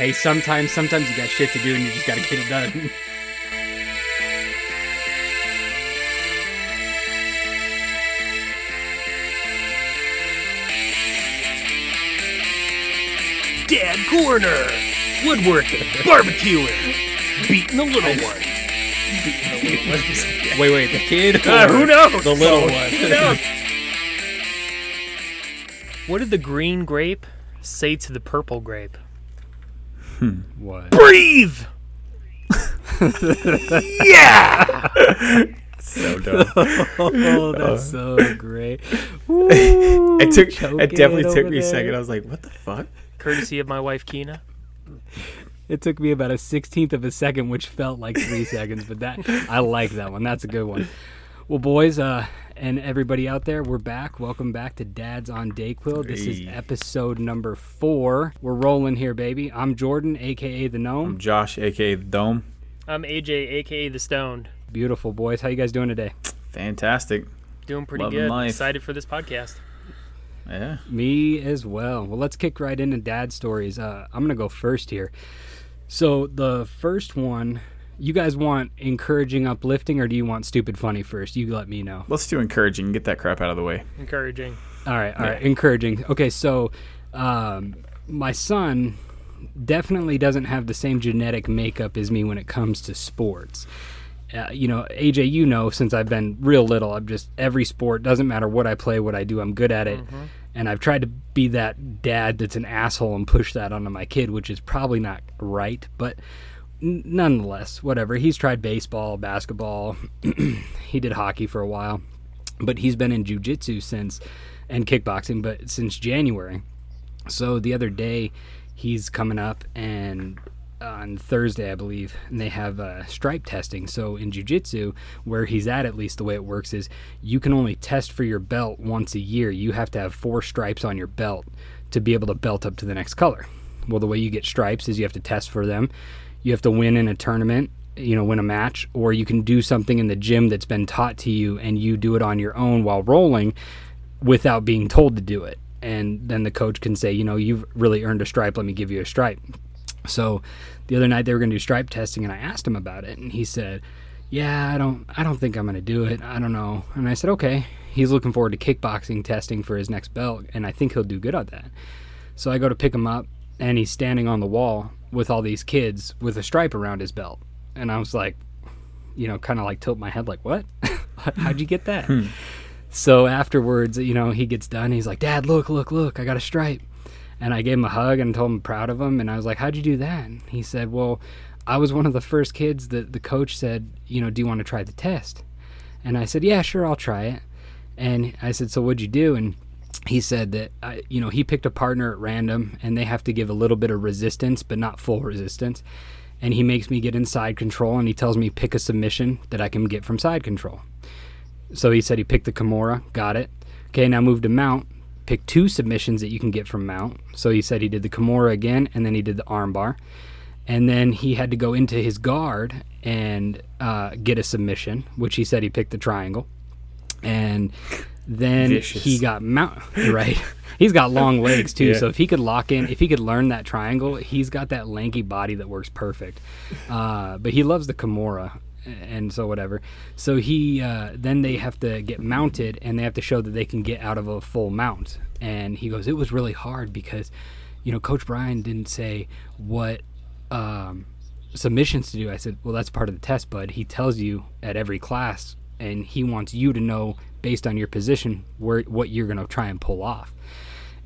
Hey, sometimes sometimes you got shit to do and you just gotta get it done. Dad Corner, woodworking, barbecuing, beating the little one. wait, wait, the kid? Uh, who knows? The little one. Who knows? What did the green grape say to the purple grape? What? Breathe. yeah. So dumb. Oh, that's so great. it took. It definitely it took over me a second. I was like, "What the fuck?" Courtesy of my wife Keena. It took me about a sixteenth of a second, which felt like three seconds, but that I like that one. That's a good one. Well, boys, uh, and everybody out there, we're back. Welcome back to Dad's on Dayquill. This is episode number four. We're rolling here, baby. I'm Jordan, aka the Gnome. I'm Josh, aka the Dome. I'm AJ, aka the Stoned. Beautiful boys. How you guys doing today? Fantastic. Doing pretty Loving good. life. Excited for this podcast. Yeah. Me as well. Well, let's kick right into dad stories. Uh, I'm gonna go first here. So the first one, you guys want encouraging, uplifting, or do you want stupid, funny first? You let me know. Let's do encouraging. Get that crap out of the way. Encouraging. All right, all Yeah. right, encouraging. Okay, so um, my son definitely doesn't have the same genetic makeup as me when it comes to sports. Uh, you know, AJ, you know, since I've been real little, I'm just every sport doesn't matter what I play, what I do, I'm good at it. And I've tried to be that dad that's an asshole and push that onto my kid, which is probably not right, but n- nonetheless, whatever. He's tried baseball, basketball, he did hockey for a while, but he's been in jujitsu since and kickboxing, but since January. So the other day, he's coming up and on Thursday, I believe, and they have uh, stripe testing. So in jujitsu, where he's at, at least the way it works is you can only test for your belt once a year. You have to have four stripes on your belt to be able to belt up to the next color. Well, the way you get stripes is you have to test for them. You have to win in a tournament, you know, win a match, or you can do something in the gym that's been taught to you and you do it on your own while rolling without being told to do it. And then the coach can say, you know, you've really earned a stripe. Let me give you a stripe. So the other night they were going to do stripe testing, and I asked him about it, and he said, "Yeah, I don't, I don't think I'm going to do it. I don't know." And I said, "Okay." He's looking forward to kickboxing testing for his next belt, and I think he'll do good at that. So I go to pick him up, and he's standing on the wall with all these kids with a stripe around his belt, and I was like, you know, kind of like tilt my head, like, "What? How'd you get that?" Hmm. So afterwards, you know, he gets done. He's like, Dad, look, look, look, I got a stripe. And I gave him a hug and told him I'm proud of him. And I was like, How'd you do that? And he said, Well, I was one of the first kids that the coach said, You know, do you want to try the test? And I said, Yeah, sure, I'll try it. And I said, So what'd you do? And he said that, I, you know, he picked a partner at random and they have to give a little bit of resistance, but not full resistance. And he makes me get in side control and he tells me pick a submission that I can get from side control. So he said he picked the Kimura, got it. Okay, now move to mount. Pick two submissions that you can get from mount. So he said he did the Kimura again, and then he did the armbar, and then he had to go into his guard and uh, get a submission, which he said he picked the triangle, and then Vicious. he got mount right. He's got long legs too, Yeah. so if he could lock in, if he could learn that triangle, he's got that lanky body that works perfect. Uh, but he loves the Kimura, and so whatever. So he uh, then they have to get mounted, and they have to show that they can get out of a full mount. And he goes, it was really hard because, you know, Coach Brian didn't say what um, submissions to do. I said, well, that's part of the test, bud. He tells you at every class, and he wants you to know based on your position where what you're going to try and pull off.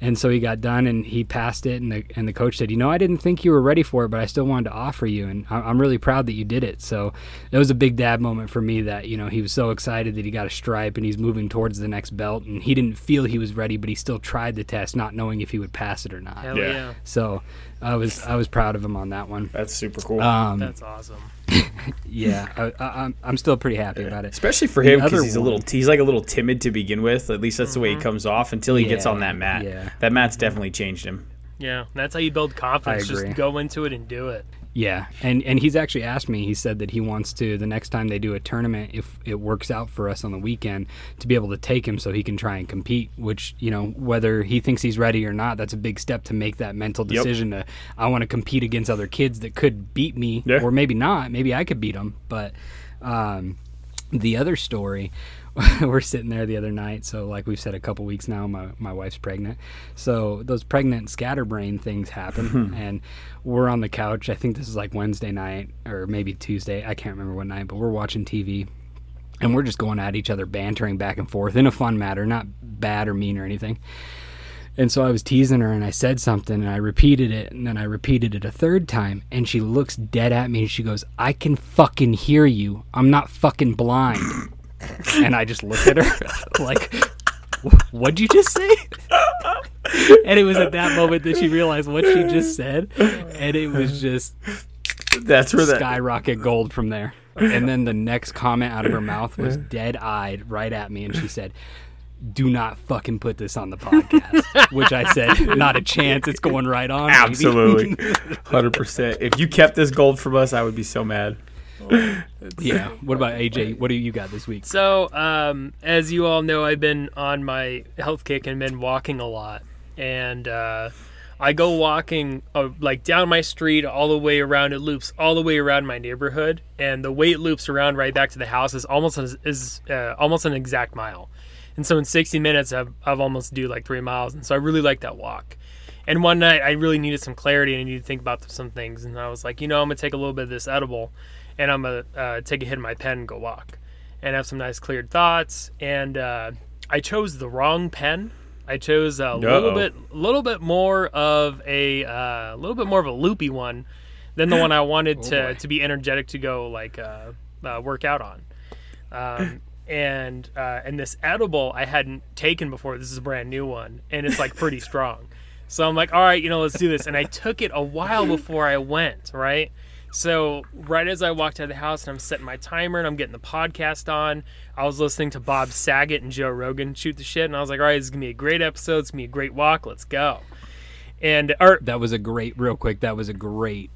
And so he got done and he passed it. And the, and the coach said, You know, I didn't think you were ready for it, but I still wanted to offer you. And I- I'm really proud that you did it. So it was a big dad moment for me that, you know, he was so excited that he got a stripe and he's moving towards the next belt. And he didn't feel he was ready, but he still tried the test, not knowing if he would pass it or not. Hell Yeah. yeah. So I was I was proud of him on that one. That's super cool. Um, That's awesome. yeah, I, I, I'm I'm still pretty happy about it. Especially for him because he's a little he's like a little timid to begin with. At least that's the way he comes off until he gets on that mat. yeah. That mat's definitely changed him. Yeah, that's how you build confidence. Just go into it and do it. Yeah, and and he's actually asked me. He said that he wants to the next time they do a tournament, if it works out for us on the weekend, to be able to take him so he can try and compete. Which you know, whether he thinks he's ready or not, that's a big step to make that mental Yep. decision. To I want to compete against other kids that could beat me, Yeah. or maybe not. Maybe I could beat them. But um, the other story. we're sitting there the other night so like we've said a couple weeks now my, my wife's pregnant so those pregnant scatterbrain things happen hmm. and we're on the couch i think this is like wednesday night or maybe tuesday i can't remember what night but we're watching tv and we're just going at each other bantering back and forth in a fun manner not bad or mean or anything and so I was teasing her and I said something and I repeated it and then I repeated it a third time and she looks dead at me and she goes, I can fucking hear you. I'm not fucking blind. and I just looked at her like, what'd you just say? and it was at that moment that she realized what she just said. And it was just That's where that. skyrocket gold from there. And then the next comment out of her mouth was dead eyed right at me, and she said, "Do not fucking put this on the podcast." Which I said, "Not a chance. It's going right on." Absolutely, hundred percent. If you kept this gold from us, I would be so mad. Yeah. What about AJ? What do you got this week? So, um, as you all know, I've been on my health kick and been walking a lot. And uh, I go walking uh, like down my street all the way around. It loops all the way around my neighborhood, and the way it loops around right back to the house is almost as, is uh, almost an exact mile. And so in 60 minutes, I've, I've almost do like three miles, and so I really like that walk. And one night, I really needed some clarity and I needed to think about some things, and I was like, you know, I'm gonna take a little bit of this edible, and I'm gonna uh, take a hit of my pen and go walk, and have some nice cleared thoughts. And uh, I chose the wrong pen. I chose a little Uh-oh. bit, little bit more of a, uh, little bit more of a loopy one than the one I wanted Oh, to boy. to be energetic to go like uh, uh, work out on. Um, and uh, and this edible I hadn't taken before. This is a brand new one, and it's like pretty strong. So I'm like, all right, you know, let's do this. And I took it a while before I went, right? So right as I walked out of the house and I'm setting my timer and I'm getting the podcast on, I was listening to Bob Saget and Joe Rogan shoot the shit, and I was like, all right, this is gonna be a great episode. It's gonna be a great walk. Let's go. And or That was a great, real quick. That was a great,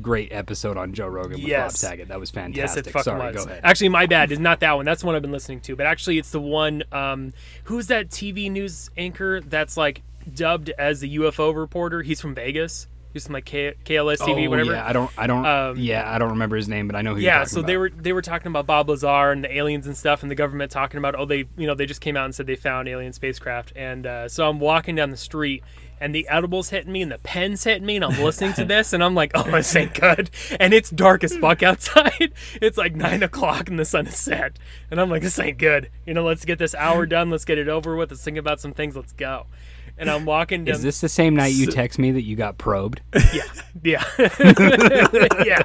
great episode on Joe Rogan with Bob Yes. Saget. That was fantastic. Yes, it fucking Sorry, was. go ahead. Actually, my bad. It's not that one. That's the one I've been listening to. But actually, it's the one. Um, who's that TV news anchor that's like dubbed as the UFO reporter? He's from Vegas. He's from like K- KLS TV, oh, whatever. yeah, I don't, I don't, Um, yeah, I don't remember his name, but I know who. yeah, so they were they were talking about Bob Lazar and the aliens and stuff, and the government talking about oh they you know they just came out and said they found alien spacecraft, and uh, so I'm walking down the street and the edibles hitting me and the pens hitting me, and I'm listening to this, and I'm like oh this ain't good, and it's dark as fuck outside. It's like nine o'clock and the sun is set, and I'm like this ain't good. You know, let's get this hour done, let's get it over with, let's think about some things, let's go. And I'm walking down. Is this the same night you text me that you got probed? yeah, yeah, yeah.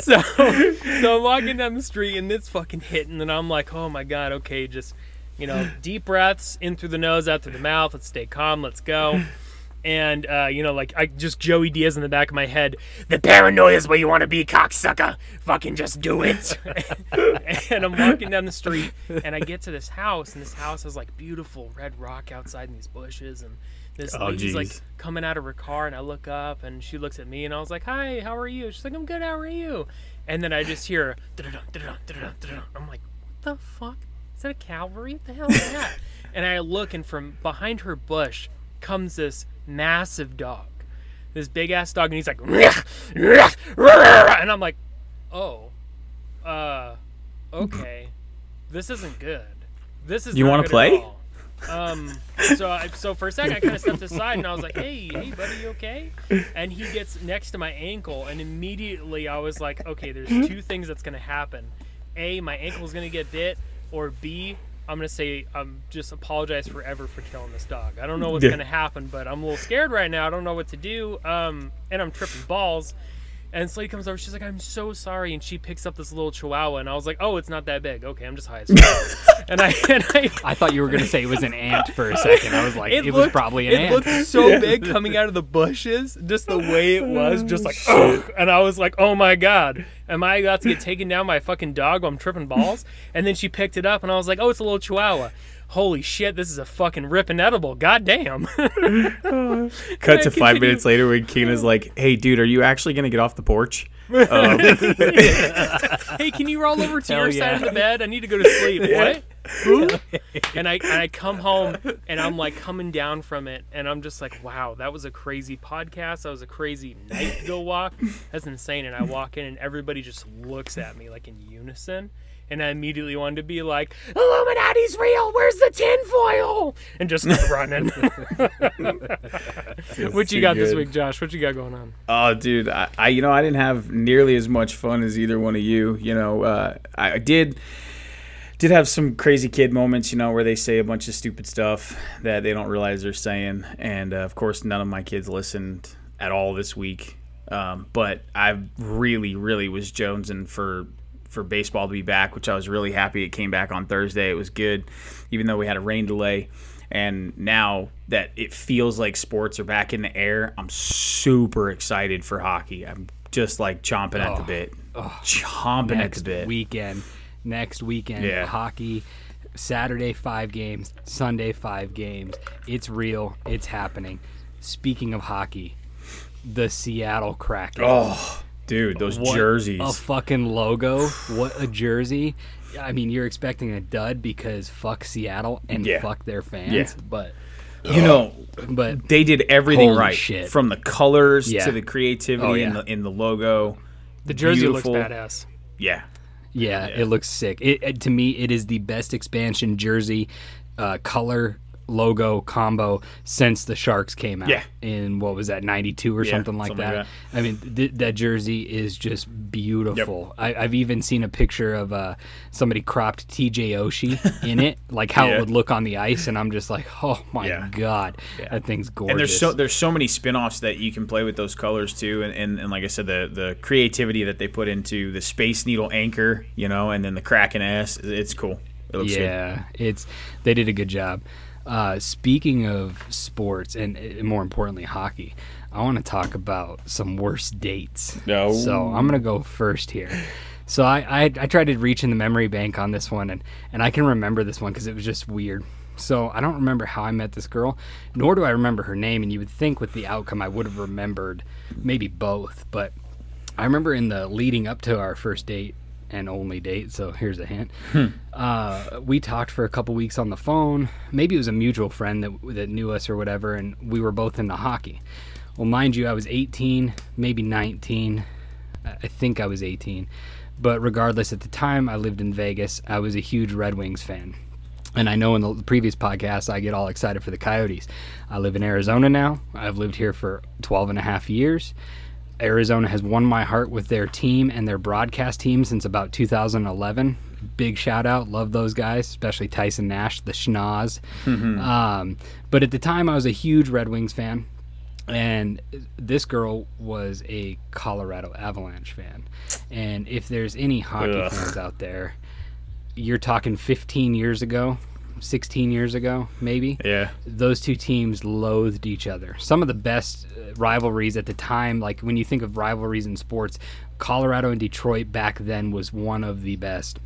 So, so I'm walking down the street and it's fucking hitting, and I'm like, oh my god, okay, just you know, deep breaths in through the nose, out through the mouth. Let's stay calm. Let's go. And uh, you know, like I just Joey Diaz in the back of my head. The paranoia is where you want to be, cocksucker. Fucking just do it. and I'm walking down the street, and I get to this house, and this house has like beautiful red rock outside in these bushes, and this Oh, lady's like coming out of her car, and I look up, and she looks at me, and I was like, "Hi, how are you?" She's like, "I'm good. How are you?" And then I just hear. I'm like, "What the fuck? Is that a cavalry? What the hell is that?" and I look, and from behind her bush comes this massive dog, this big ass dog, and he's like, and I'm like, "Oh, uh, okay, this isn't good. This is You wanna play? Um, so I, so for a second I kind of stepped aside and I was like, "Hey, hey, buddy, you okay?" And he gets next to my ankle, and immediately I was like, "Okay, there's two things that's gonna happen: a, my ankle's gonna get bit, or b, I'm gonna say I'm just apologize forever for killing this dog. I don't know what's Yeah. gonna happen, but I'm a little scared right now. I don't know what to do. Um, and I'm tripping balls." And this lady comes over. She's like, "I'm so sorry," and she picks up this little chihuahua, and I was like, "Oh, it's not that big. Okay, I'm just high as fuck." and I and I I thought you were gonna say it was an ant for a second. I was like, it, was looked- probably an it ant. It looked so big coming out of the bushes, just the way it oh, was, just like, ugh. and I was like, oh my god. Am I about to get taken down by a fucking dog while I'm tripping balls? And then she picked it up, and I was like, oh, it's a little chihuahua. Holy shit, this is a fucking ripping edible. God damn. Cut to five minutes later when Keena's like, "Hey, dude, are you actually gonna get off the porch?" Um, hey, can you roll over to Hell your side of the bed? I need to go to sleep. What? Who? and I and I come home and I'm like coming down from it and I'm just like, wow, that was a crazy podcast. That was a crazy night to go walk. That's insane. And I walk in and everybody just looks at me like in unison. And I immediately wanted to be like, Illuminati's real. Where's the tinfoil? And just running. what you got this week, Josh? What you got going on? Oh, dude, I, I you know I didn't have nearly as much fun as either one of you. You know, uh, I I did did have some crazy kid moments. You know, where they say a bunch of stupid stuff that they don't realize they're saying, and uh, of course, none of my kids listened at all this week. Um, but I really, really was jonesing for for baseball to be back, which I was really happy. It came back on Thursday. It was good, even though we had a rain delay. And now that it feels like sports are back in the air, I'm super excited for hockey. I'm just like chomping at the bit. Oh. chomping at the bit. weekend. Next weekend, Yeah. hockey. Saturday five games, Sunday five games. It's real. It's happening. Speaking of hockey, the Seattle Kraken. Oh, dude, those What jerseys. A fucking logo. What a jersey. I mean, you're expecting a dud because fuck Seattle and Yeah. fuck their fans. Yeah. But you know, but they did everything right shit. from the colors Yeah. to the creativity Oh, in, the, in the logo. The jersey Beautiful. looks badass. Yeah, Yeah, it looks sick. It, it- to me, it is the best expansion jersey uh, color logo combo since the Sharks came out. Yeah. In what was that, '92 or Yeah, something like something that. like I mean, th- that jersey is just beautiful. I, I've even seen a picture of uh, somebody cropped TJ Oshie in it, like how Yeah. it would look on the ice, and I'm just like, oh my Yeah. god, that thing's gorgeous. and there's so there's so many spin-offs that you can play with those colors too and, and, and like i said the the creativity that they put into the space needle anchor you know and then the kraken s it's cool it looks good yeah, it's they did a good job. Uh, speaking of sports and uh, more importantly hockey, I want to talk about some worst dates. No. So I'm gonna go first here. So I, I I tried to reach in the memory bank on this one and and I can remember this one because it was just weird. So I don't remember how I met this girl, nor do I remember her name. And you would think with the outcome I would have remembered maybe both, but I remember in the leading up to our first date and only date. So here's a hint. Uh, we talked for a couple weeks on the phone. Maybe it was a mutual friend that that knew us or whatever, and we were both into hockey. Well, mind you, I was 18, maybe 19. I I think I was 18. But regardless, at the time I lived in Vegas, I was a huge Red Wings fan. And I know in the previous podcast, I get all excited for the Coyotes. I live in Arizona now. I've lived here for 12 and a half years. Arizona has won my heart with their team and their broadcast team since about 2011. Big shout out. Love those guys, especially Tyson Nash, the schnoz. Um, but at the time, I was a huge Red Wings fan. And this girl was a Colorado Avalanche fan. And if there's any hockey Ugh. fans out there, you're talking 15 years ago, 16 years ago, maybe yeah those two teams loathed each other. Some of the best uh, rivalries at the time, like when you think of rivalries in sports, Colorado and Detroit back then was one of the best.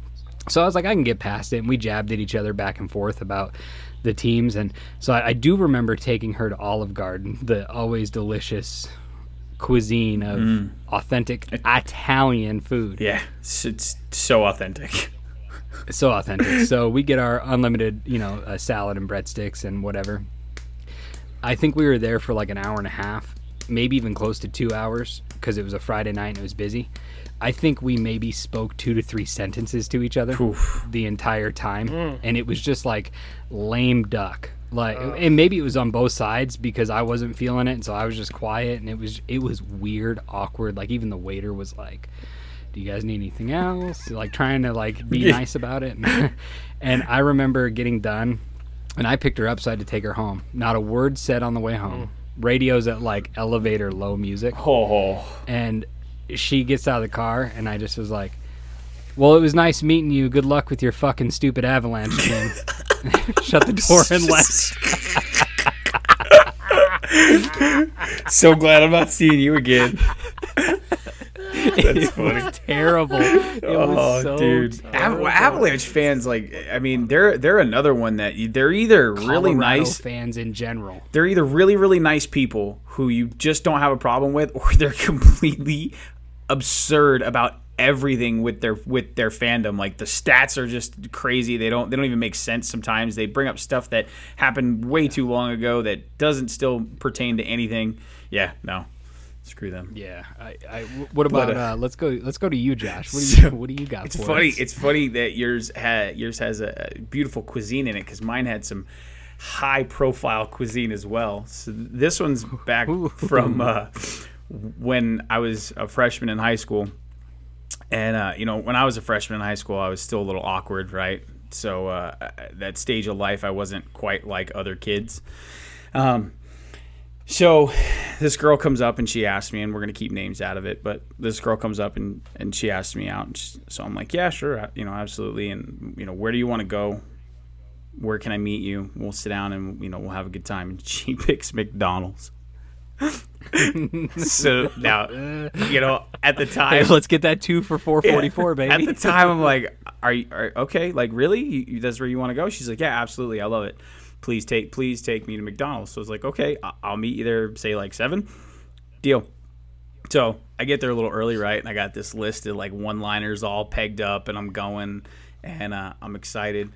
So I was like, I can get past it. And we jabbed at each other back and forth about the teams. And so I, I do remember taking her to Olive Garden, the always delicious cuisine of authentic Italian food yeah it's, it's so authentic so authentic. so we get our unlimited, you know, uh, salad and breadsticks and whatever. I think we were there for like an hour and a half, maybe even close to two hours, because it was a Friday night and it was busy. I think we maybe spoke two to three sentences to each other Oof. the entire time, and it was just like lame duck. Like, and maybe it was on both sides because I wasn't feeling it, and so I was just quiet, and it was it was weird, awkward. Like even the waiter was like, do you guys need anything else? Like trying to like be Yeah. nice about it. and I remember getting done and I picked her up so I had to take her home. Not a word said on the way home. Mm. Radios at like elevator low music. oh And she gets out of the car and I just was like, Well, it was nice meeting you. Good luck with your fucking stupid avalanche team. Shut the door and left. so glad i'm not seeing you again it was terrible. It was oh, so Oh, dude, terrible. Av- Avalanche fans like I mean they're they're another one that you, they're either really nice fans in general. they're either really really nice people who you just don't have a problem with or they're completely absurd about everything with their with their fandom. Like the stats are just crazy. They don't they don't even make sense sometimes. They bring up stuff that happened way too long ago that doesn't still pertain to anything. Yeah no screw them Yeah. I, I, what about But, uh, uh, let's go let's go to you, Josh. What do you what do you got It's for funny. us? It's funny that yours had yours has a beautiful cuisine in it because mine had some high profile cuisine as well. So this one's back from uh, when I was a freshman in high school, and uh, you know when I was a freshman in high school, I was still a little awkward, right? So uh, that stage of life, I wasn't quite like other kids. Um, so this girl comes up and she asks me, and we're gonna keep names out of it, but this girl comes up and, and she asks me out, and she, so I'm like, yeah, sure, you know, absolutely, and you know, where do you want to go? Where can I meet you? We'll sit down and you know we'll have a good time. And she picks McDonald's. so now, you know, at the Hey, time, let's get that two for four forty four, yeah. baby. At the time, I'm like, are you are, okay? Like, really? You- that's where you want to go? She's like, yeah, absolutely. I love it. Please take, please take me to McDonald's. So I was like, okay, I'll meet you there. Say like seven. Deal. So I get there a little early, right? And I got this list of like one-liners all pegged up, and I'm going, and uh, I'm excited.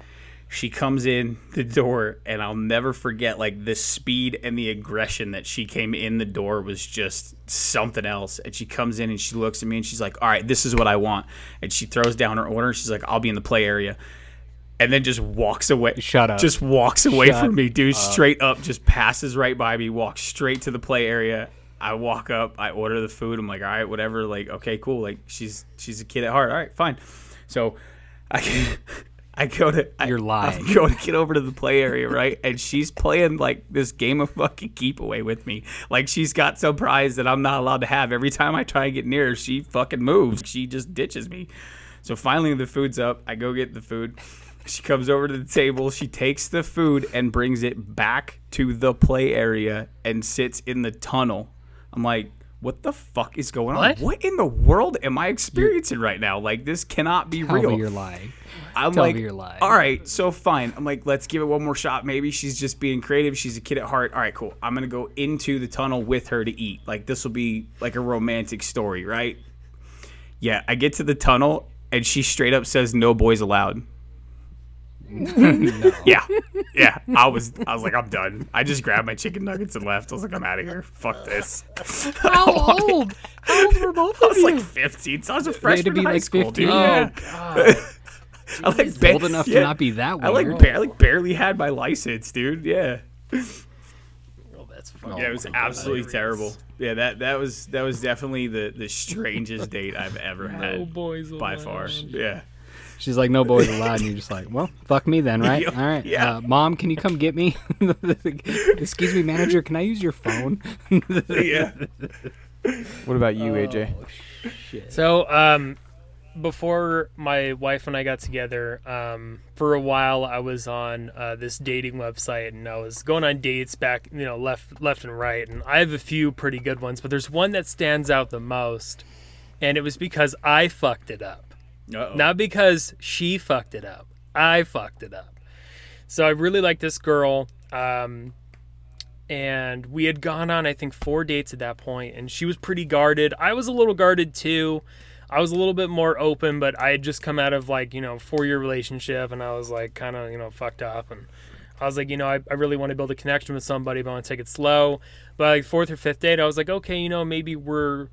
She comes in the door, and I'll never forget like the speed and the aggression that she came in the door was just something else. And she comes in and she looks at me and she's like, "All right, this is what I want." And she throws down her order. She's like, "I'll be in the play area," and then just walks away. Shut up. Just walks away Shut from me, dude. Straight up, just passes right by me. Walks straight to the play area. I walk up. I order the food. I'm like, "All right, whatever." Like, okay, cool. Like, she's she's a kid at heart. All right, fine. So, I. I go to I, You're lying. I go to get over to the play area, right? And she's playing like this game of fucking keep away with me. Like she's got some prize that I'm not allowed to have. Every time I try and get near her, she fucking moves. She just ditches me. So finally the food's up. I go get the food. She comes over to the table. She takes the food and brings it back to the play area and sits in the tunnel. I'm like, what the fuck is going on? What in the world am I experiencing right now? Like this cannot be real. you're lying. I'm Tell like, me you're lying. all right, so fine. I'm like, let's give it one more shot. Maybe she's just being creative. She's a kid at heart. All right, cool. I'm gonna go into the tunnel with her to eat. Like this will be like a romantic story, right? Yeah, I get to the tunnel and she straight up says, "No boys allowed." Yeah, yeah. I was, I was like, I'm done. I just grabbed my chicken nuggets and left. I was like, I'm out of here. Fuck this. How old? How old were both I was you? like 15. So I was a had to freshman be in high like school, 15? dude. Oh, Yeah. God. I like ba- old enough yeah. to not be that I like, ba- I like barely had my license, dude. Yeah. Oh, that's fucking Yeah, it was oh my absolutely terrible. Yeah, that that was that was definitely the the strangest date I've ever had No boys by allowed. far. Oh, yeah. She's like, no boys allowed. And you're just like, well, fuck me then, right? All right. yeah. Uh, Mom, can you come get me? Excuse me, manager, can I use your phone? Yeah. What about you, AJ? So, um, before my wife and I got together, um, for a while I was on uh, this dating website and I was going on dates back, you know, left, left and right. And I have a few pretty good ones, but there's one that stands out the most, and it was because I fucked it up. Uh-oh. Not because she fucked it up. I fucked it up. So I really like this girl. Um, and we had gone on, I think, four dates at that point, and she was pretty guarded. I was a little guarded too. I was a little bit more open, but I had just come out of like, you know, four year relationship, and I was like kind of, you know, fucked up. And I was like, you know, I, I really want to build a connection with somebody, but I want to take it slow. But like fourth or fifth date, I was like, okay, you know, maybe we're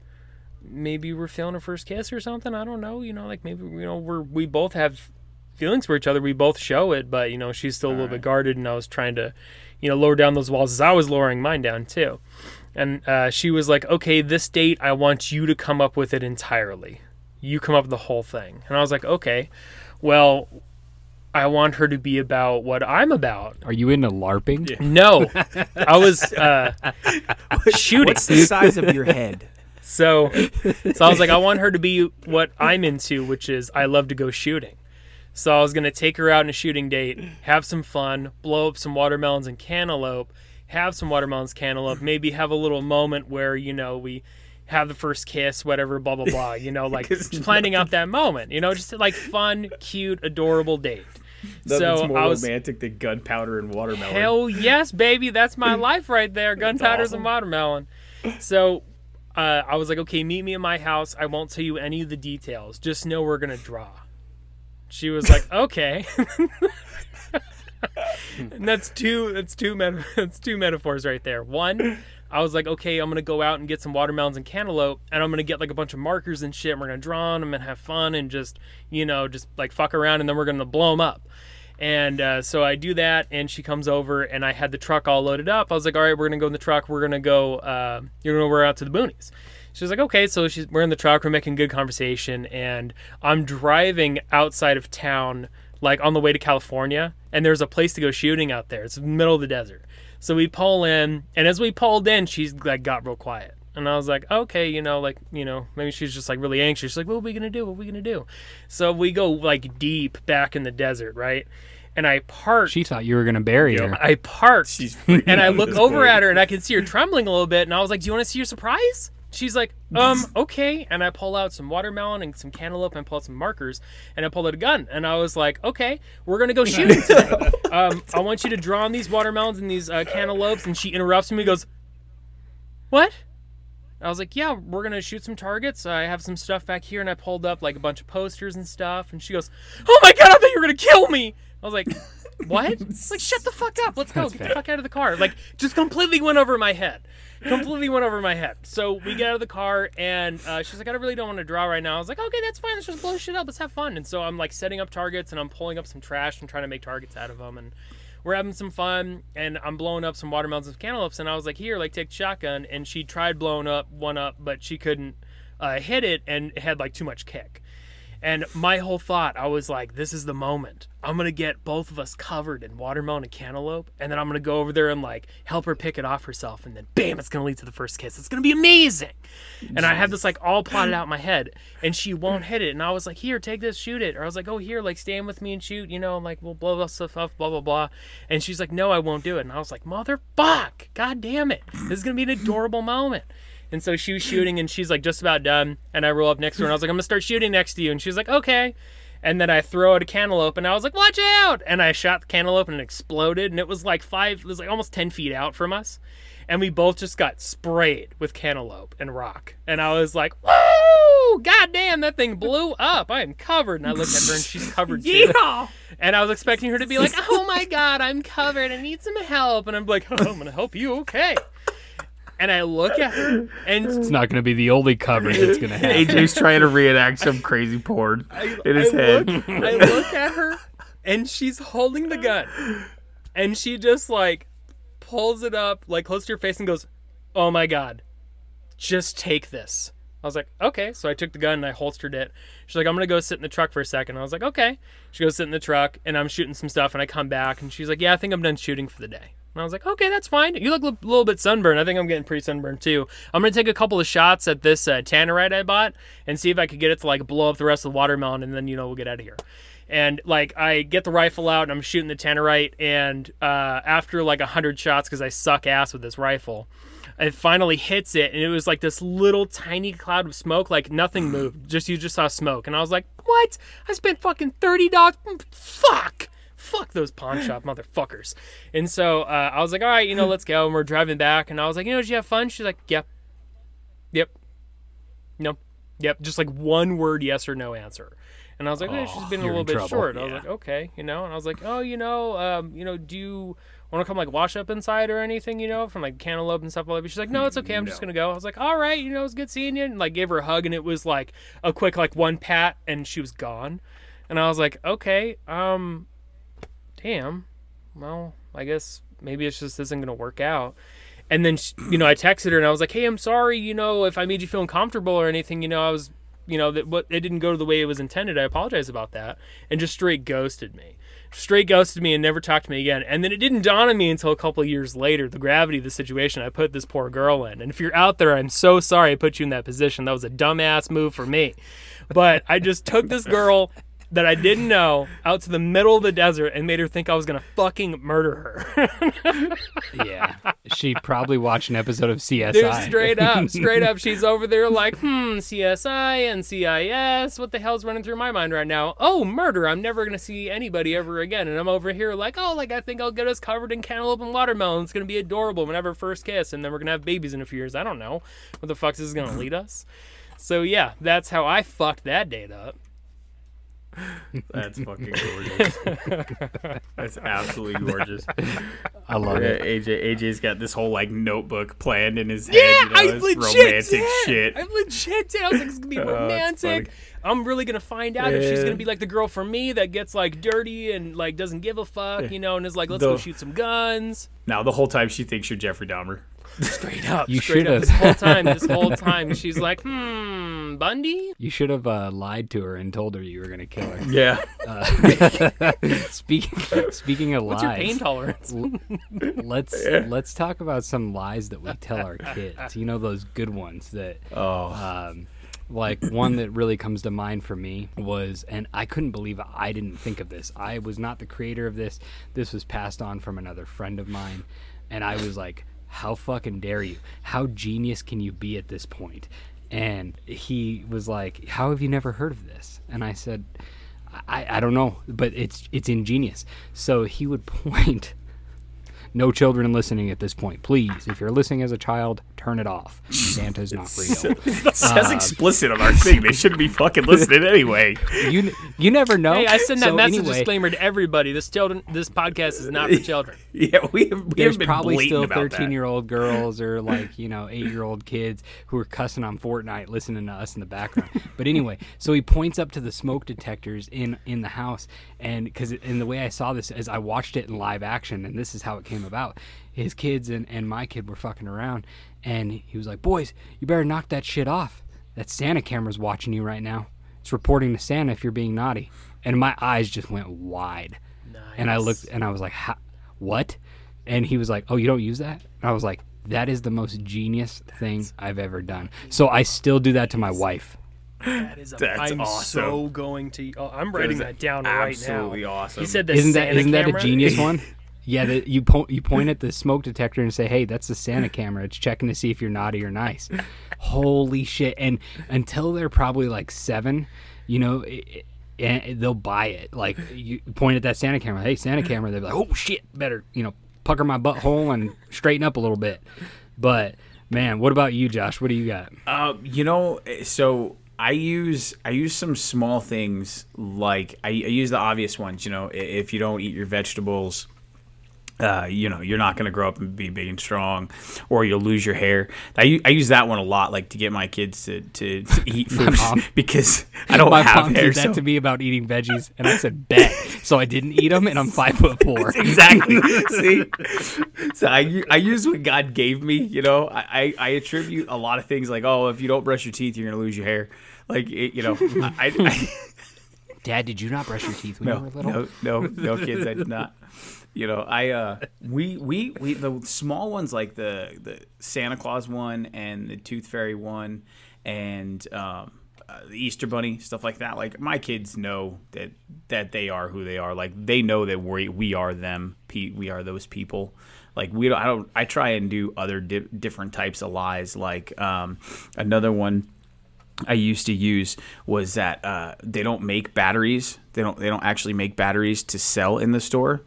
maybe we're feeling a first kiss or something. I don't know. You know, like maybe you know we're we both have feelings for each other. We both show it, but you know she's still a little bit guarded, and I was trying to, you know, lower down those walls as I was lowering mine down too. And uh, she was like, "Okay, this date, I want you to come up with it entirely. You come up with the whole thing." And I was like, "Okay, well." I want her to be about what I'm about. Are you into LARPing? No, I was uh, shooting. What's the size of your head? So, so I was like, I want her to be what I'm into, which is I love to go shooting. So I was gonna take her out on a shooting date, have some fun, blow up some watermelons and cantaloupe, have some watermelons, cantaloupe, maybe have a little moment where you know we have the first kiss, whatever, blah blah blah. You know, like just planning out that moment. You know, just like fun, cute, adorable date. Nothing's so more was romantic than gunpowder and watermelon. Hell yes, baby. That's my life right there. Gunpowders and watermelon. So uh, I was like, okay, meet me at my house. I won't tell you any of the details. Just know we're going to draw. She was like, okay. and that's two that's two meta- that's two metaphors right there. One, I was like, okay, I'm gonna go out and get some watermelons and cantaloupe, and I'm gonna get like a bunch of markers and shit. And we're gonna draw on them and have fun and just you know just like fuck around, and then we're gonna blow them up. And uh, so I do that, and she comes over, and I had the truck all loaded up. I was like, all right, we're gonna go in the truck. We're gonna go. Uh, you're gonna we're out to the boonies. She's like, okay. So she's we're in the truck. We're making good conversation, and I'm driving outside of town, like on the way to California, and there's a place to go shooting out there. It's the middle of the desert. So we pull in, and as we pulled in, she's like got real quiet. And I was like, okay, you know, like, you know, maybe she's just like really anxious. She's like, what are we gonna do? What are we gonna do? So we go like deep back in the desert, right? And I park. She thought you were gonna bury her. I parked, She's and I out look over point. at her, and I can see her trembling a little bit. And I was like, "Do you want to see your surprise?" She's like, "Um, okay." And I pull out some watermelon and some cantaloupe, and pull out some markers, and I pull out a gun. And I was like, "Okay, we're gonna go shooting today. um, I want you to draw on these watermelons and these uh, cantaloupes." And she interrupts me, and goes, "What?" I was like, "Yeah, we're gonna shoot some targets. I have some stuff back here." And I pulled up like a bunch of posters and stuff. And she goes, "Oh my god, I thought you were gonna kill me." I was like, "What?" like, shut the fuck up. Let's go. Get the fuck out of the car. Like, just completely went over my head. Completely went over my head. So we get out of the car, and uh, she's like, "I really don't want to draw right now." I was like, "Okay, that's fine. Let's just blow shit up. Let's have fun." And so I'm like setting up targets, and I'm pulling up some trash and trying to make targets out of them, and we're having some fun and I'm blowing up some watermelons and cantaloupes and I was like, here, like take the shotgun and she tried blowing up one up, but she couldn't uh, hit it and it had like too much kick. And my whole thought, I was like, this is the moment. I'm gonna get both of us covered in watermelon and cantaloupe, and then I'm gonna go over there and like help her pick it off herself, and then bam, it's gonna lead to the first kiss. It's gonna be amazing. And I have this like all plotted out in my head, and she won't hit it. And I was like, here, take this, shoot it. Or I was like, oh, here, like stand with me and shoot, you know, like we'll blow stuff up, blah blah blah. And she's like, no, I won't do it. And I was like, motherfuck, god damn it, this is gonna be an adorable moment. And so she was shooting, and she's like just about done. And I roll up next to her, and I was like, I'm gonna start shooting next to you. And she's like, okay. And then I throw out a cantaloupe, and I was like, watch out! And I shot the cantaloupe, and it exploded, and it was like five, it was like almost ten feet out from us. And we both just got sprayed with cantaloupe and rock. And I was like, whoa! God damn, that thing blew up. I am covered. And I looked at her, and she's covered too. And I was expecting her to be like, oh my god, I'm covered. I need some help. And I'm like, oh, I'm gonna help you. Okay. And I look at her, and It's not gonna be the only cover that's gonna happen. AJ's trying to reenact some crazy porn in his I head. Look, I look at her, and she's holding the gun, and she just like pulls it up like close to your face and goes, "Oh my god, just take this." I was like, "Okay." So I took the gun and I holstered it. She's like, "I'm gonna go sit in the truck for a second. I was like, "Okay." She goes sit in the truck, and I'm shooting some stuff, and I come back, and she's like, "Yeah, I think I'm done shooting for the day." And I was like, okay, that's fine. You look a little bit sunburned. I think I'm getting pretty sunburned too. I'm gonna take a couple of shots at this uh, tannerite I bought and see if I could get it to like blow up the rest of the watermelon, and then you know we'll get out of here. And like I get the rifle out and I'm shooting the tannerite, and uh, after like a hundred shots, because I suck ass with this rifle, it finally hits it, and it was like this little tiny cloud of smoke, like nothing moved. Just you just saw smoke, and I was like, what? I spent fucking thirty dollars. Fuck fuck those pawn shop motherfuckers. And so uh, I was like, all right, you know, let's go. And we're driving back, and I was like, you know, did you have fun? She's like, yep, yep, no, yep, just like one word, yes or no answer. And I was like, eh, she's been a little bit trouble. short. I was like, okay, you know, and I was like, oh, you know, um, you know, do you want to come like wash up inside or anything, you know, from like cantaloupe and stuff like that? She's like, no, it's okay. I'm just gonna go. I was like, all right, you know, it was good seeing you, and like gave her a hug, and it was like a quick like one pat, and she was gone. And I was like, okay, um, damn, well, I guess maybe it's just isn't gonna work out. And then, sh- you know, I texted her and I was like, hey, I'm sorry, you know, if I made you feel uncomfortable or anything, you know, I was, you know, that what it didn't go the way it was intended. I apologize about that. And just straight ghosted me. Straight ghosted me and never talked to me again. And then it didn't dawn on me until a couple of years later the gravity of the situation I put this poor girl in. And if you're out there, I'm so sorry I put you in that position. That was a dumbass move for me. But I just took this girl that I didn't know out to the middle of the desert and made her think I was gonna fucking murder her. yeah, she probably watched an episode of CSI. Dude, straight up, straight up, she's over there like, hmm, CSI and CIS. What the hell's running through my mind right now? Oh, murder. I'm never gonna see anybody ever again. And I'm over here like, oh, like I think I'll get us covered in cantaloupe and watermelon. It's gonna be adorable. Whenever first kiss, and then we're gonna have babies in a few years. I don't know. What the fuck this is gonna lead us? So yeah, that's how I fucked that date up. That's fucking gorgeous. That's absolutely gorgeous. I love Yeah, it. AJ AJ's got this whole like notebook planned in his head. Yeah, you know, I this legit romantic did. shit. I legit did. I was like, it's gonna be Oh, romantic. I'm really gonna find out if she's gonna be like the girl from me that gets like dirty and like doesn't give a fuck, you know, and is like, let's go shoot some guns. Now the whole time she thinks you're Jeffrey Dahmer. Straight up, You straight up. should've. This whole time, this whole time, she's like, hmm, Bundy. You should have uh, lied to her and told her you were gonna kill her. Yeah. speaking speaking of What's your pain tolerance? let's let's talk about some lies that we tell our kids. You know those good ones that Oh. um, like one that really comes to mind for me was and i couldn't believe i didn't think of this i was not the creator of this this was passed on from another friend of mine and i was like how fucking dare you? How genius can you be at this point? and he was like how have you never heard of this? And i said i, I don't know but it's it's ingenious. So he would point no children listening at this point please if you're listening as a child turn it off santa's not real That's says explicit on our thing. They shouldn't be fucking listening anyway. you you never know. Hey, I send that So message anyway, disclaimer to everybody. This children, this podcast is not for children. Yeah, we have, we There's have been probably still 13 year old girls or like you know eight year old kids who are cussing on Fortnite, listening to us in the background. but anyway, so he points up to the smoke detectors in in the house, and because in the way I saw this as I watched it in live action, and this is how it came about. His kids and, and my kid were fucking around, and he was like, "Boys, you better knock that shit off. That Santa camera's watching you right now. It's reporting to Santa if you're being naughty." And my eyes just went wide. And I looked and I was like, "What?" And he was like, "Oh, you don't use that?" And I was like, "That is the most genius thing I've ever done." So I still do that to my wife. That is a, That's I'm awesome. so going to. Oh, I'm writing is that down right now. absolutely awesome. He said the Isn't that Santa isn't that a genius one? Yeah, that you point you point at the smoke detector and say, "Hey, that's the Santa camera. It's checking to see if you're naughty or nice." Holy shit! And until they're probably like seven, you know, it, and they'll buy it. Like you point at that Santa camera, "Hey, Santa camera." They're like, "Oh shit, better you know, pucker my butthole and straighten up a little bit." But man, what about you, Josh? What do you got? Uh, you know, so I use I use some small things like I, I use the obvious ones. You know, if you don't eat your vegetables. Uh, you know, you're not going to grow up and be big and strong, or you'll lose your hair. I, I use that one a lot, like to get my kids to, to, to eat food because I don't My have mom hair. did that so- to me about eating veggies, and I said, "Bet." So I didn't eat them, and I'm five foot four. exactly. See, so I, I use what God gave me. You know, I, I, attribute a lot of things like, oh, if you don't brush your teeth, you're gonna lose your hair. Like, it, you know, I, I, Dad, did you not brush your teeth when no, you were little? no, no, no, kids, I did not. You know, I uh, we we we the small ones like the the Santa Claus one and the Tooth Fairy one and um, uh, the Easter Bunny stuff like that. Like my kids know that that they are who they are. Like they know that we we are them. We are those people. Like we don't. I don't. I try and do other di- different types of lies. Like um, another one. I used to use was that uh, they don't make batteries. They don't. They don't actually make batteries to sell in the store.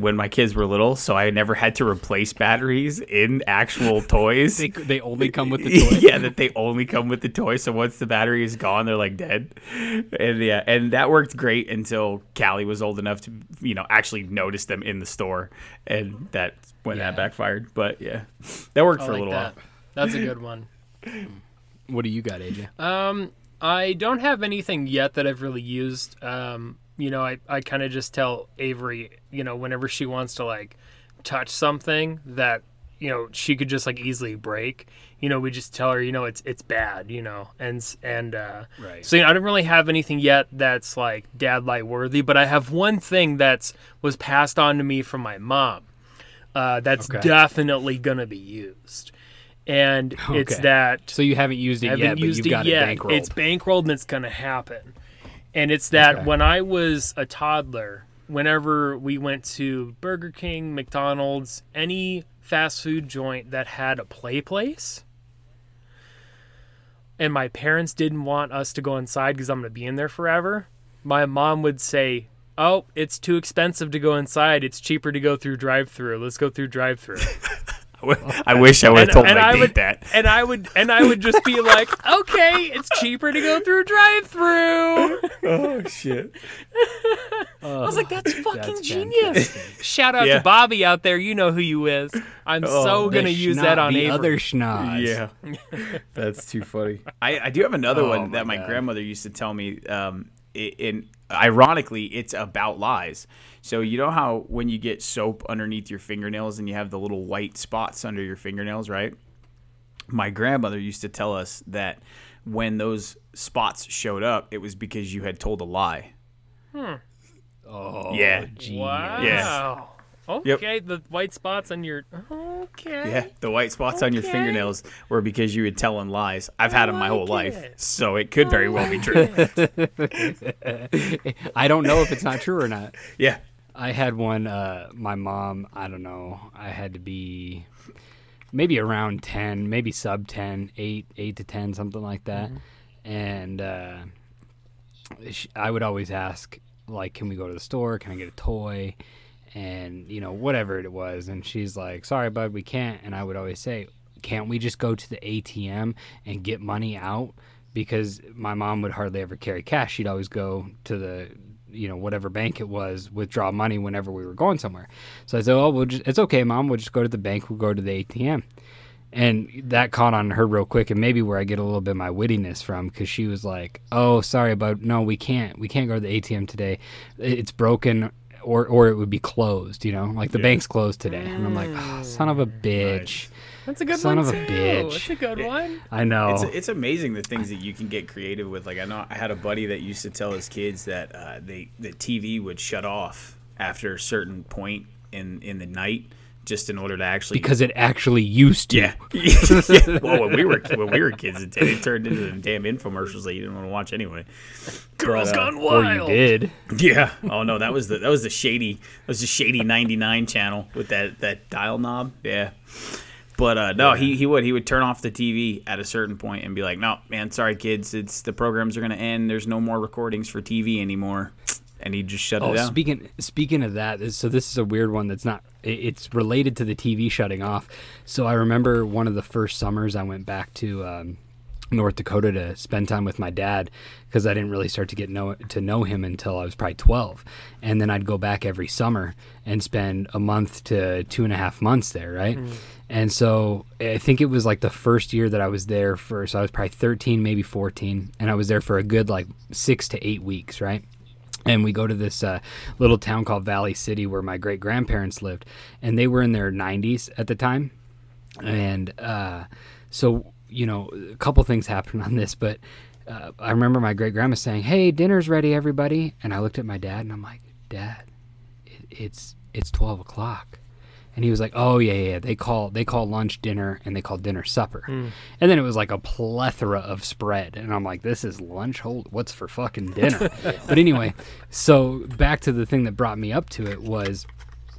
When my kids were little, so I never had to replace batteries in actual toys. They, they only come with the toy. yeah, that they only come with the toy. So once the battery is gone, they're like dead. And yeah, and that worked great until Callie was old enough to, you know, actually notice them in the store, and that when Yeah. that backfired. But yeah, that worked I for a little that. while. That's a good one. What do you got, AJ? Um, I don't have anything yet that I've really used. Um, you know, I, I kind of just tell Avery, you know, whenever she wants to like touch something that, you know, she could just like easily break, you know, we just tell her, you know, it's it's bad, you know, and and uh, Right. so you know, I don't really have anything yet that's like dad light worthy, but I have one thing that's was passed on to me from my mom. Uh, that's Okay. definitely gonna be used, and it's that So you haven't used it haven't yet, but you've it got yet. it bankrolled. It's bankrolled and it's gonna happen. And it's that Okay. when I was a toddler, whenever we went to Burger King, McDonald's, any fast food joint that had a play place, and my parents didn't want us to go inside because I'm going to be in there forever, my mom would say, Oh, it's too expensive to go inside. It's cheaper to go through drive through. Let's go through drive through. I wish I would have And- told and my I date would- that. and I would and I would just be like, okay, it's cheaper to go through drive through. Oh shit! I was like, that's fucking That's genius. fantastic. Shout out Yeah. to Bobby out there. You know who you is. I'm so Oh, gonna use schnoz- that on the Avery. other schnoz. Yeah, that's too funny. I, I do have another Oh, one my that my God. grandmother used to tell me. Um, in ironically, it's about lies. So you know how when you get soap underneath your fingernails and you have the little white spots under your fingernails, right? My grandmother used to tell us that when those spots showed up, it was because you had told a lie. Hmm. Oh, Yeah. genius. Wow. Okay, the white spots on your. Okay. Yeah, the white spots on your fingernails were because you were telling lies. I've had them my whole like life, so it could very well be true. I don't know if it's not true or not. Yeah. I had one. Uh, my mom. I don't know. I had to be maybe around ten, maybe sub 10, 8, 8 to ten, something like that. And uh, I would always ask, like, "Can we go to the store? Can I get a toy?" And you know, whatever it was. And she's like, "Sorry, bud, we can't." And I would always say, "Can't we just go to the ATM and get money out?" Because my mom would hardly ever carry cash. She'd always go to the you know whatever bank it was withdraw money whenever we were going somewhere so i said oh we'll just it's okay mom we'll just go to the bank we'll go to the atm and that caught on her real quick and maybe where i get a little bit of my wittiness from because she was like oh sorry but no we can't we can't go to the atm today it's broken or or it would be closed you know? Like the bank's closed today. And i'm like oh, son of a bitch. That's a good Son one Son of a too. bitch. That's a good one. i know. It's it's amazing the things that you can get creative with. Like I know I had a buddy that used to tell his kids that uh, they the TV would shut off after a certain point in in the night, just in order to actually because it actually used to yeah. yeah. Well, when we were when we were kids, it, it turned into the damn infomercials that you didn't want to watch anyway. Girls But, uh, Gone or you Wild. did Yeah. Oh no, that was the that was the shady that was the shady ninety nine channel with that that dial knob. Yeah. But uh, no, he, he would he would turn off the TV at a certain point and be like, "No, man, sorry kids, it's the programs are gonna end. There's no more recordings for TV anymore," and he just shut Oh, it down. speaking speaking of that, so this is a weird one that's not. It's related to the TV shutting off. So I remember one of the first summers I went back to um, North Dakota to spend time with my dad because I didn't really start to get know to know him until I was probably twelve, and then I'd go back every summer and spend a month to two and a half months there, right? And so I think it was like the first year that I was there for. So I was probably thirteen, maybe fourteen, and I was there for a good like six to eight weeks, right? And we go to this uh, little town called Valley City where my great grandparents lived, and they were in their 90s at the time, and uh, so you know a couple things happened on this, but uh, I remember my great grandma saying, "Hey, dinner's ready, everybody," and I looked at my dad and I'm like, "Dad, it, it's it's 12 o'clock." And he was like, "Oh yeah, yeah. They call they call lunch dinner, and they call dinner supper." Hmm. And then it was like a plethora of spread, and I'm like, "This is lunch. Hold, what's for fucking dinner?" but anyway, so back to the thing that brought me up to it was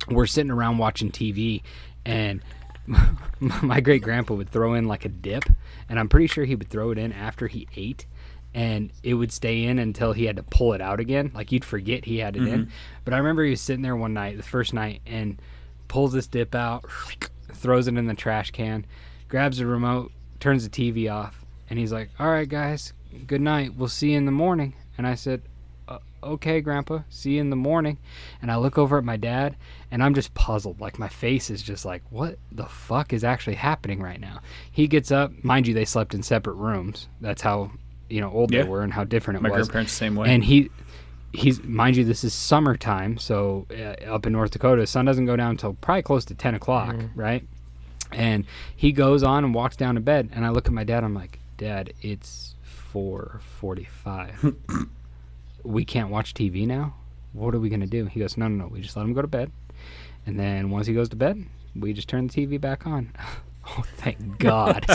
we're sitting around watching TV, and my great grandpa would throw in like a dip, and I'm pretty sure he would throw it in after he ate, and it would stay in until he had to pull it out again. Like you'd forget he had it in. Mm-hmm. But I remember he was sitting there one night, the first night, and pulls this dip out, throws it in the trash can, grabs the remote, turns the TV off, and he's like, "All right, guys, good night. We'll see you in the morning." And I said, "Uh, "Okay, Grandpa. See you in the morning." And I look over at my dad, and I'm just puzzled. Like my face is just like, "What the fuck is actually happening right now?" He gets up. Mind you, they slept in separate rooms. That's how you know old Yeah. they were and how different it My was grandparents same way. and he he's mind you this is summertime so uh, up in north dakota sun doesn't go down until probably close to 10 o'clock right? And he goes on and walks down to bed and i look at my dad i'm like dad it's 4.45 we can't watch tv now? What are we going to do? He goes no no no we just let him go to bed. And then once he goes to bed we just turn the tv back on Oh, thank God.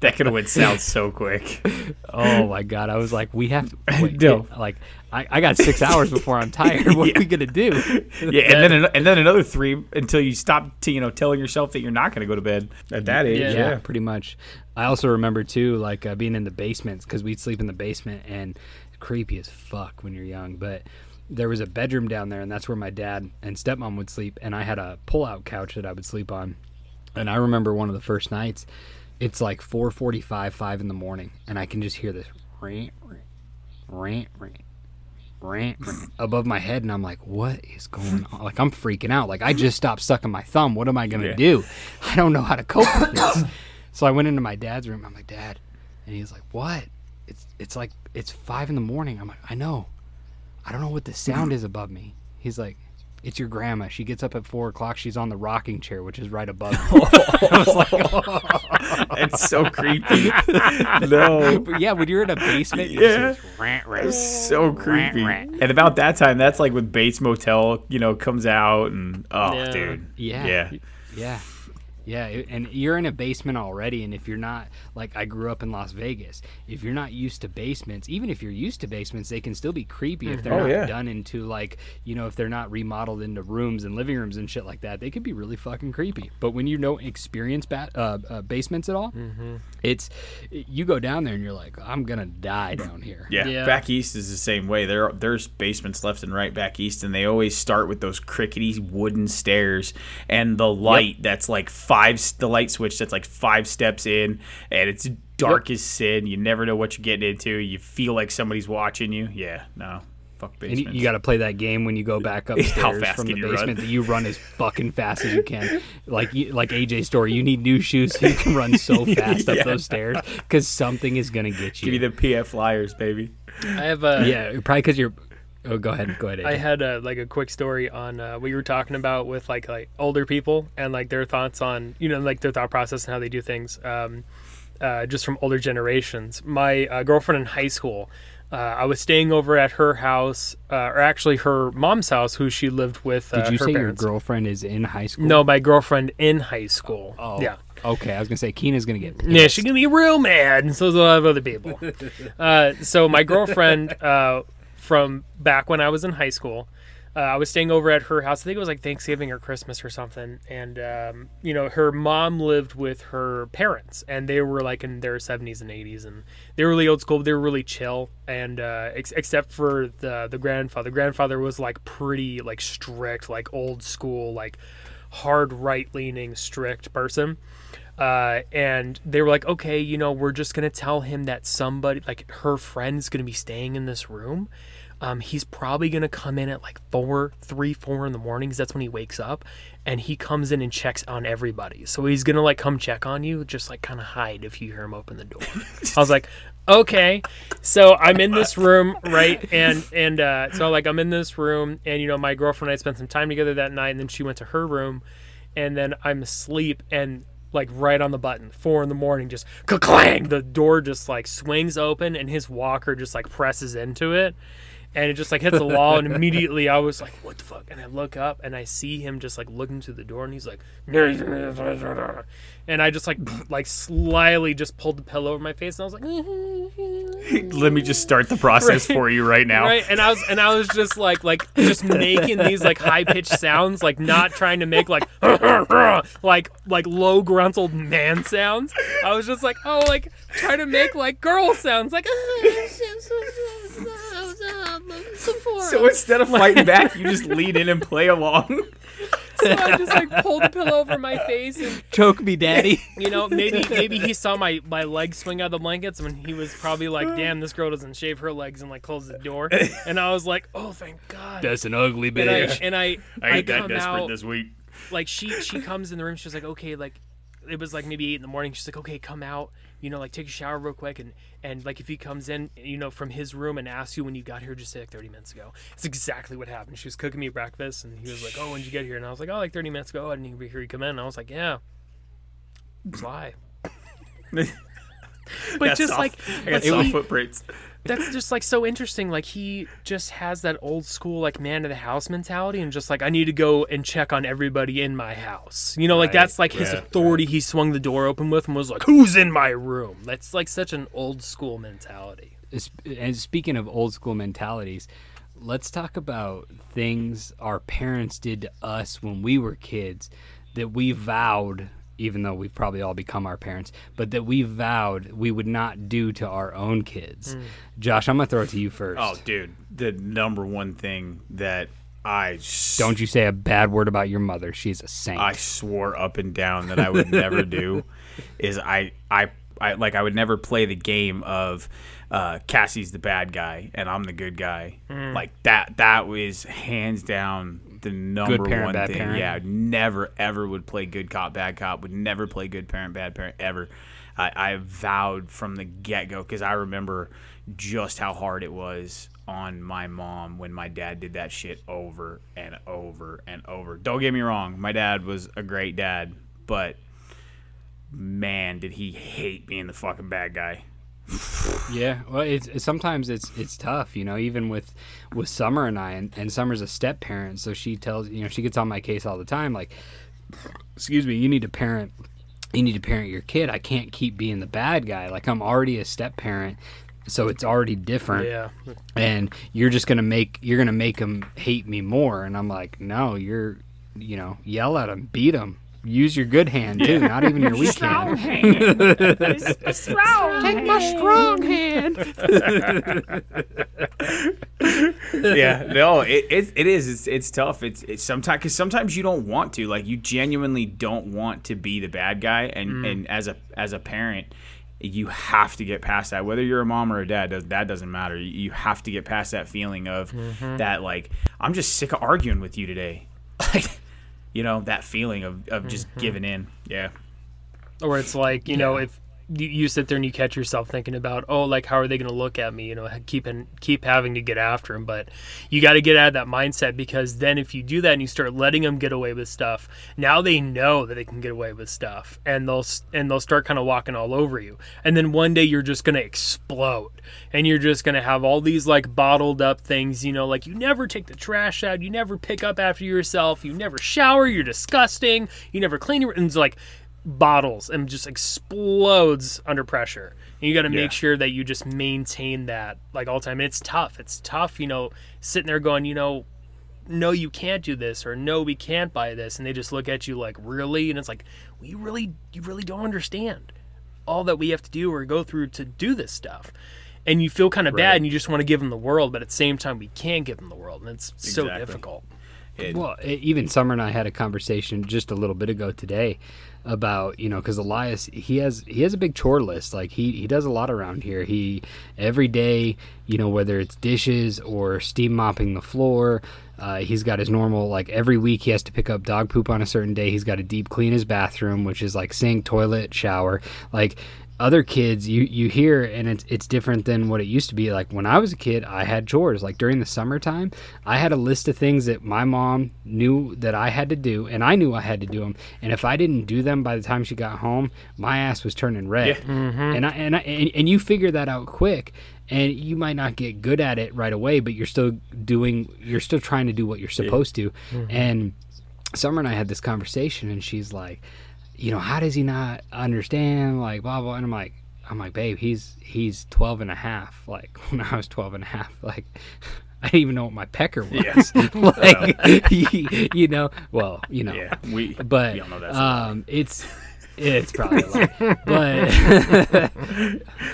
That could have went south so quick. oh my God. I was like, we have to. Wait, No. Like, I, I got six hours before I'm tired. What are we gonna do? Yeah, and then and then another three until you stop, to, you know, telling yourself that you're not going to go to bed at that age. Yeah. Yeah, yeah, pretty much. I also remember too, like uh, being in the basements because we'd sleep in the basement and creepy as fuck when you're young. But there was a bedroom down there, and that's where my dad and stepmom would sleep. And I had a pull-out couch that I would sleep on. And I remember one of the first nights. It's like 4:45, five in the morning, and I can just hear this rant, rant, rant, rant, rant, rant above my head, and I'm like, "What is going on?" Like I'm freaking out. Like I just stopped sucking my thumb. What am I gonna Yeah. do? I don't know how to cope with this. So I went into my dad's room. I'm like, Dad, and he's like, What? It's it's like it's five in the morning. I'm like, I know. I don't know what the mm-hmm. sound is above me. He's like, It's your grandma. She gets up at four o'clock. She's on the rocking chair, which is right above me. I was like, it's so creepy. no, But yeah, when you're in a basement, you Yeah. just rant, rant. It's so creepy. rant. And about that time, that's like when Bates Motel, you know, comes out, and oh, Yeah. dude, Yeah. yeah, Yeah. Yeah, and you're in a basement already, and if you're not like I grew up in Las Vegas, if you're not used to basements, even if you're used to basements, they can still be creepy if they're Oh, not yeah. done into like you know if they're not remodeled into rooms and living rooms and shit like that. They could be really fucking creepy. But when you don't experience ba- uh, uh, basements at all, Mm-hmm. it's you go down there and you're like, I'm gonna die down here. Yeah, Yeah. back east is the same way. There, there's basements left and right back east, and they always start with those crickety wooden stairs and the light that's like five, the light switch that's like five steps in, and it's dark as sin. You never know what you're getting into. You feel like somebody's watching you. Yeah, no, fuck And you, you got to play that game when you go back How upstairs fast from can the you run? basement that you run as fucking fast as you can. Like you, like AJ's story, you need new shoes so you can run so fast Yeah. up those stairs because something is gonna get you. Give me the PF Flyers, baby. I have a yeah, probably because you're. Oh, go ahead, go ahead. AJ. I had a, like a quick story on uh, what you were talking about with like like older people and like their thoughts on you know like their thought process and how they do things. Um, uh, just from older generations. My uh, girlfriend in high school, uh, I was staying over at her house, uh, or actually her mom's house, who she lived with. Uh, Did you say parents. your girlfriend is in high school? No, my girlfriend in high school. Oh, Yeah. Okay, I was gonna say Keena's gonna get. Pissed. Yeah, gonna be real mad, and so is a lot of other people. uh, so my girlfriend uh, from back when I was in high school, uh, I was staying over at her house. I think it was like Thanksgiving or Christmas or something. And um, you know, her mom lived with her parents, and they were like in their seventies and eighties, and they were really old school. They were really chill, and uh, ex- except for the the grandfather. The grandfather was like pretty like strict, like old school, like hard right leaning, strict person uh, and they were like, okay, you know, we're just gonna tell him that somebody, like her friend's gonna be staying in this room. Um, he's probably gonna come in at like four, three, four in the mornings. That's when he wakes up, and he comes in and checks on everybody. So he's gonna like come check on you, just like kind of hide if you hear him open the door. I was like, okay. So I'm in this room, right? And and uh, so like I'm in this room, and you know, my girlfriend and I spent some time together that night, and then she went to her room, and then I'm asleep and like right on the button, four in the morning, just clang. The door just like swings open and his walker just like presses into it. And it just like hits the wall, and immediately I was like, "What the fuck?" And I look up, and I see him just like looking through the door, and he's like, and I just like like slyly just pulled the pillow over my face, and I was like, Let me just start the process for you right now. right and i was and i was just like like just making these like high-pitched sounds like not trying to make like like like low gruntled man sounds i was just like oh like trying to make like girl sounds like So instead of fighting back, you just lean in and play along. so i just like pulled the pillow over my face and Choke me, daddy. you know maybe maybe he saw my my legs swing out of the blankets and he was probably like damn this girl doesn't shave her legs and like close the door and i was like oh thank god That's an ugly and I, bitch. and I, I ain't that come desperate out, this week. like she she comes in the room she's like okay like it was like maybe eight in the morning she's like okay come out you know like take a shower real quick and and like if he comes in you know from his room and asks you when you got here just say like 30 minutes ago. It's exactly what happened. She was cooking me breakfast and he was like oh when did you get here? And i was like oh like 30 minutes ago. I didn't even hear you come in. And i was like yeah. Fly but just soft- like I got soft he- footprints. That's just like so interesting. Like he just has that old school like man of the house mentality, and just like I need to go and check on everybody in my house. You know, like Right. that's like his Yeah. authority. He swung the door open with and was like, "Who's in my room?" That's like such an old school mentality. And speaking of old school mentalities, let's talk about things our parents did to us when we were kids that we vowed, even though we've probably all become our parents, but that we vowed we would not do to our own kids. Hmm. Josh, I'm gonna throw it to you first. Oh, dude, the number one thing that I s- Don't you say a bad word about your mother. She's a saint. I swore up and down that I would never do is I I I like I would never play the game of uh, Cassie's the bad guy and I'm the good guy. Like that that was hands down the number parent, one thing. parent. Yeah, never ever would play good cop bad cop. Would never play good parent bad parent ever. I, I vowed from the get go because I remember just how hard it was on my mom when my dad did that shit over and over and over. Don't get me wrong, my dad was a great dad, but man, did he hate being the fucking bad guy. Yeah, well, it's, it's sometimes it's it's tough, you know. Even with with Summer and I, and, and Summer's a step parent, so she tells you know she gets on my case all the time. Like, excuse me, you need to parent, you need to parent your kid. I can't keep being the bad guy. Like I'm already a step parent, so it's already different. Yeah, And you're just gonna make you're gonna make them hate me more. And I'm like, no, you're, you know, yell at them, beat them. Use your good hand too, not even your weak hand. Strong hand. Take my strong hand. yeah, no, it, it, it is. It's, it's tough. It's, it's sometimes because sometimes you don't want to. Like you genuinely don't want to be the bad guy, and mm. and as a as a parent, you have to get past that. Whether you're a mom or a dad, does that doesn't matter. You, you have to get past that feeling of mm-hmm. that. Like I'm just sick of arguing with you today. Like you know that feeling of of just mm-hmm. giving in. Yeah. or it's like you know if you, sit there and you catch yourself thinking about oh like how are they going to look at me you know keep and keep having to get after them but you got to get out of that mindset because then if you do that and you start letting them get away with stuff now they know that they can get away with stuff and they'll and they'll start kind of walking all over you. And then one day you're just going to explode and you're just going to have all these like bottled up things you know like you never take the trash out you never pick up after yourself you never shower you're disgusting you never clean your and it's like bottles and just explodes under pressure. And you got to Yeah. make sure that you just maintain that like all the time. And it's tough. It's tough, you know, sitting there going, you know, no, you can't do this, or no, we can't buy this, and they just look at you like, really? And it's like, well, you really, you really don't understand all that we have to do or go through to do this stuff. And you feel kind of bad, and you just want to give them the world, but at the same time, we can't give them the world, and it's so difficult. It- Well, even Summer and I had a conversation just a little bit ago today about you know because Elias he has he has a big chore list. Like he he does a lot around here. He every day you know whether it's dishes or steam mopping the floor uh, he's got his normal like every week he has to pick up dog poop on a certain day. He's got to deep clean his bathroom which is like sink toilet shower. Like other kids you you hear and it's it's different than what it used to be. Like when I was a kid I had chores. Like during the summertime I had a list of things that my mom knew that I had to do and I knew I had to do them and if I didn't do them by the time she got home my ass was turning red. Mm-hmm. And I and I and, and you figure that out quick and you might not get good at it right away but you're still doing you're still trying to do what you're supposed to. Mm-hmm. And Summer and I had this conversation, and she's like, you know, how does he not understand? Like, blah, blah. And I'm like, I'm like, babe, he's he's 12 and a half. Like, when I was 12 and a half, like, I didn't even know what my pecker was. like, you, you know, well, you know, yeah. We but we all know that's a lie. um, it's it's probably a lie. but I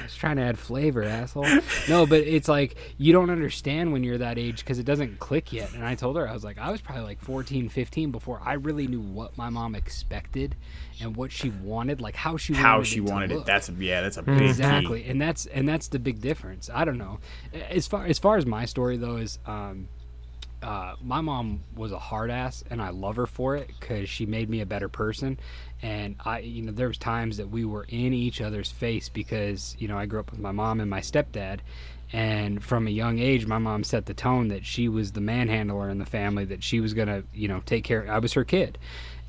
was trying to add flavor, asshole. No, but it's like you don't understand when you're that age because it doesn't click yet. And I told her I was like, I was probably like 14, 15 before I really knew what my mom expected and what she wanted, like how she how wanted she it wanted it. That's a, yeah, that's a big key. exactly, and that's and that's the big difference. I don't know. As far as far as my story though is. Um, uh, my mom was a hard ass and I love her for it because she made me a better person. And I, you know, there was times that we were in each other's face because, you know, I grew up with my mom and my stepdad. And from a young age, my mom set the tone that she was the manhandler in the family, that she was to, you know, take care. I was her kid.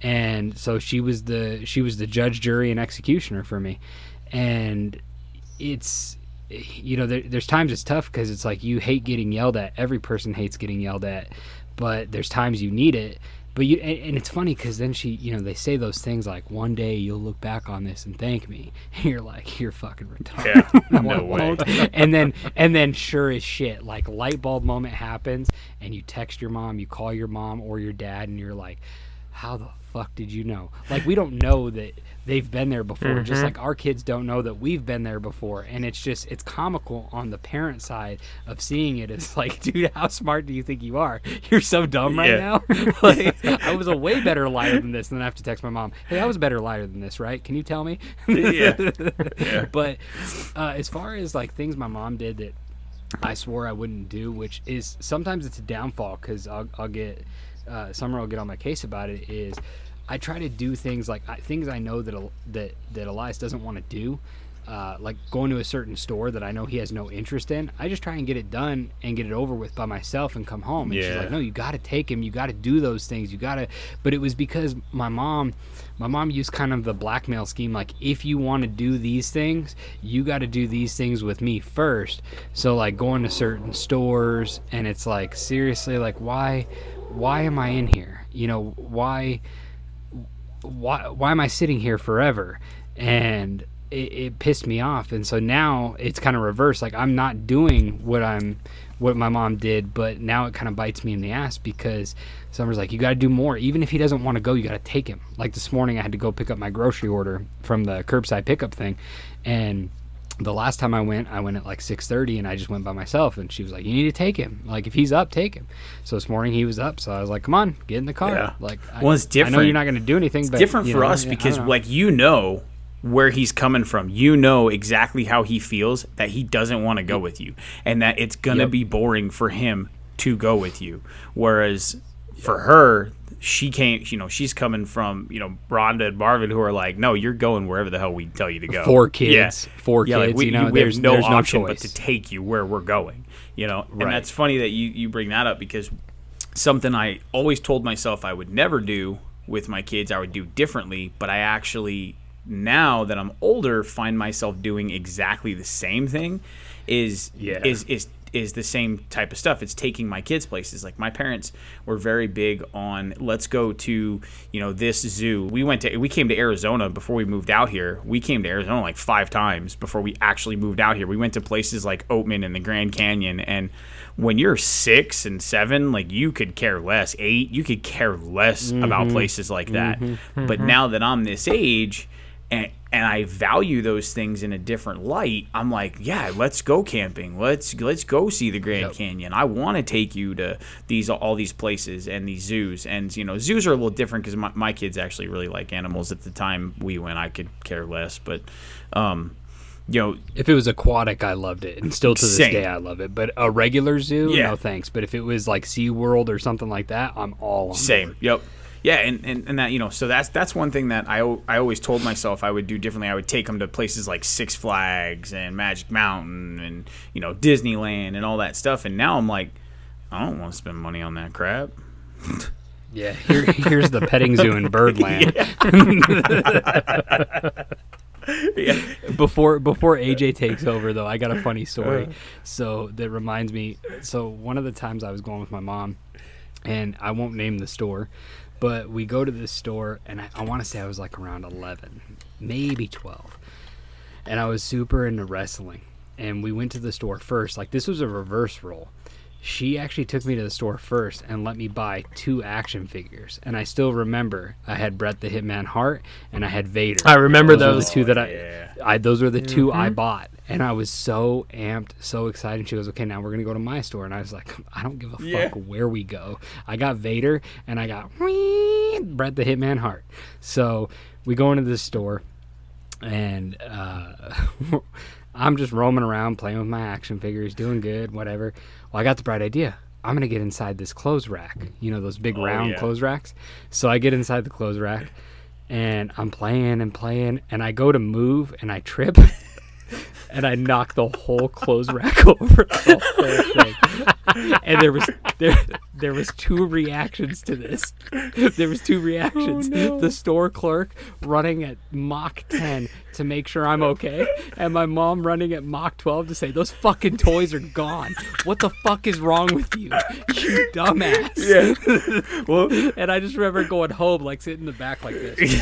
And so she was the, she was the judge, jury, and executioner for me. And it's, you know, there, there's times it's tough because it's like you hate getting yelled at. Every person hates getting yelled at, but there's times you need it. But you and, and it's funny because then she, you know, they say those things like, "One day you'll look back on this and thank me." And you're like, "You're fucking retarded." Yeah, No, way. and then and then sure as shit, like light bulb moment happens, and you text your mom, you call your mom or your dad, and you're like, "How the fuck did you know?" Like we don't know that they've been there before, just like our kids don't know that we've been there before, and it's just it's comical on the parent side of seeing it. It's like, dude, how smart do you think you are? You're so dumb right Yeah. now. like I was a way better liar than this, and then I have to text my mom, "Hey, I was a better liar than this, right? Can you tell me?" Yeah. Yeah. But uh, as far as like things my mom did that I swore I wouldn't do, which is sometimes it's a downfall because I'll, I'll get uh, Summer will get on my case about it. Is I try to do things like I, things I know that that that Elias doesn't want to do. Uh, like going to a certain store that I know he has no interest in, I just try and get it done and get it over with by myself and come home. And she's like, "No, you got to take him. You got to do those things. You got to." But it was because my mom, my mom used kind of the blackmail scheme. Like, if you want to do these things, you got to do these things with me first. So like going to certain stores, and it's like seriously, like why, why am I in here? You know why? why why am I sitting here forever? And it, it pissed me off. And so now it's kind of reversed. Like I'm not doing what I'm what my mom did, but now it kind of bites me in the ass because Summer's like, you got to do more. Even if he doesn't want to go, you got to take him. Like this morning, I had to go pick up my grocery order from the curbside pickup thing, and the last time I went, I went at like 6:30, and I just went by myself. And she was like, "You need to take him. Like if he's up, take him." So this morning he was up, so I was like, "Come on, get in the car." Yeah. Like, I, Well, it's I know different. you're not going to do anything, but different for know, us yeah, because like you know where he's coming from you know exactly how he feels that he doesn't want to go with you and that it's gonna Yep. be boring for him to go with you whereas for her she came you know she's coming from you know Rhonda and Marvin who are like no you're going wherever the hell we tell you to go Four kids, yeah. four yeah, like, kids, we, you know, we have there's- no there's no option but to take you where we're going you know and that's funny that you you bring that up because something I always told myself I would never do with my kids, I would do differently, but I actually now that I'm older find myself doing exactly the same thing is Yeah. is is is the same type of stuff. It's taking my kids places. Like my parents were very big on let's go to, you know, this zoo. We went to we came to Arizona before we moved out here. We came to Arizona like 5 times before we actually moved out here. We went to places like Oatman and the Grand Canyon and when you're 6 and 7, like you could care less. 8, you could care less about mm-hmm. places like that. Mm-hmm. But mm-hmm. now that I'm this age, and and I value those things in a different light. I'm like, yeah, let's go camping. Let's let's go see the Grand Yep. Canyon. I want to take you to these all these places and these zoos. And you know, zoos are a little different because my, my kids actually really like animals. At the time we went, I could care less. But um, you know, If it was aquatic, I loved it, and still to this Same. day, I love it. But a regular zoo, Yeah. no thanks. But if it was like SeaWorld or something like that, I'm all on Same. board. Yep. Yeah, and, and, and that you know, so that's that's one thing that I, I always told myself I would do differently. I would take them to places like Six Flags and Magic Mountain and you know Disneyland and all that stuff. And now I'm like, I don't want to spend money on that crap. Yeah, here, here's the petting zoo in Birdland. Yeah. before before AJ takes over though, I got a funny uh-huh. story. So that reminds me. So one of the times I was going with my mom, and I won't name the store, but we go to this store, and I, I want to say I was like around eleven, maybe twelve, and I was super into wrestling. And we went to the store first. Like this was a reverse role. She actually took me to the store first and let me buy two action figures. And I still remember I had Bret the Hitman Hart and I had Vader. I remember Those were those. the two that I, yeah. I those were the 2 I bought, and I was so amped, so excited. She goes, "Okay, now we're gonna go to my store," and I was like, "I don't give a Yeah. fuck where we go. I got Vader, and I got Bret the Hitman Hart." So we go into this store, and uh, I'm just roaming around playing with my action figures, doing good, whatever. Well, I got the bright idea. I'm gonna get inside this clothes rack. You know those big Oh, round yeah. clothes racks. So I get inside the clothes rack, and I'm playing and playing, and I go to move, and I trip, and I knock the whole clothes rack over the whole thing. and there was there there was two reactions to this. There was two reactions. Oh, the store clerk running at Mach 10 to make sure I'm okay, and my mom running at Mach 12 to say those fucking toys are gone. What the fuck is wrong with you, you dumbass? Yeah. well, And I just remember going home, like sitting in the back like this,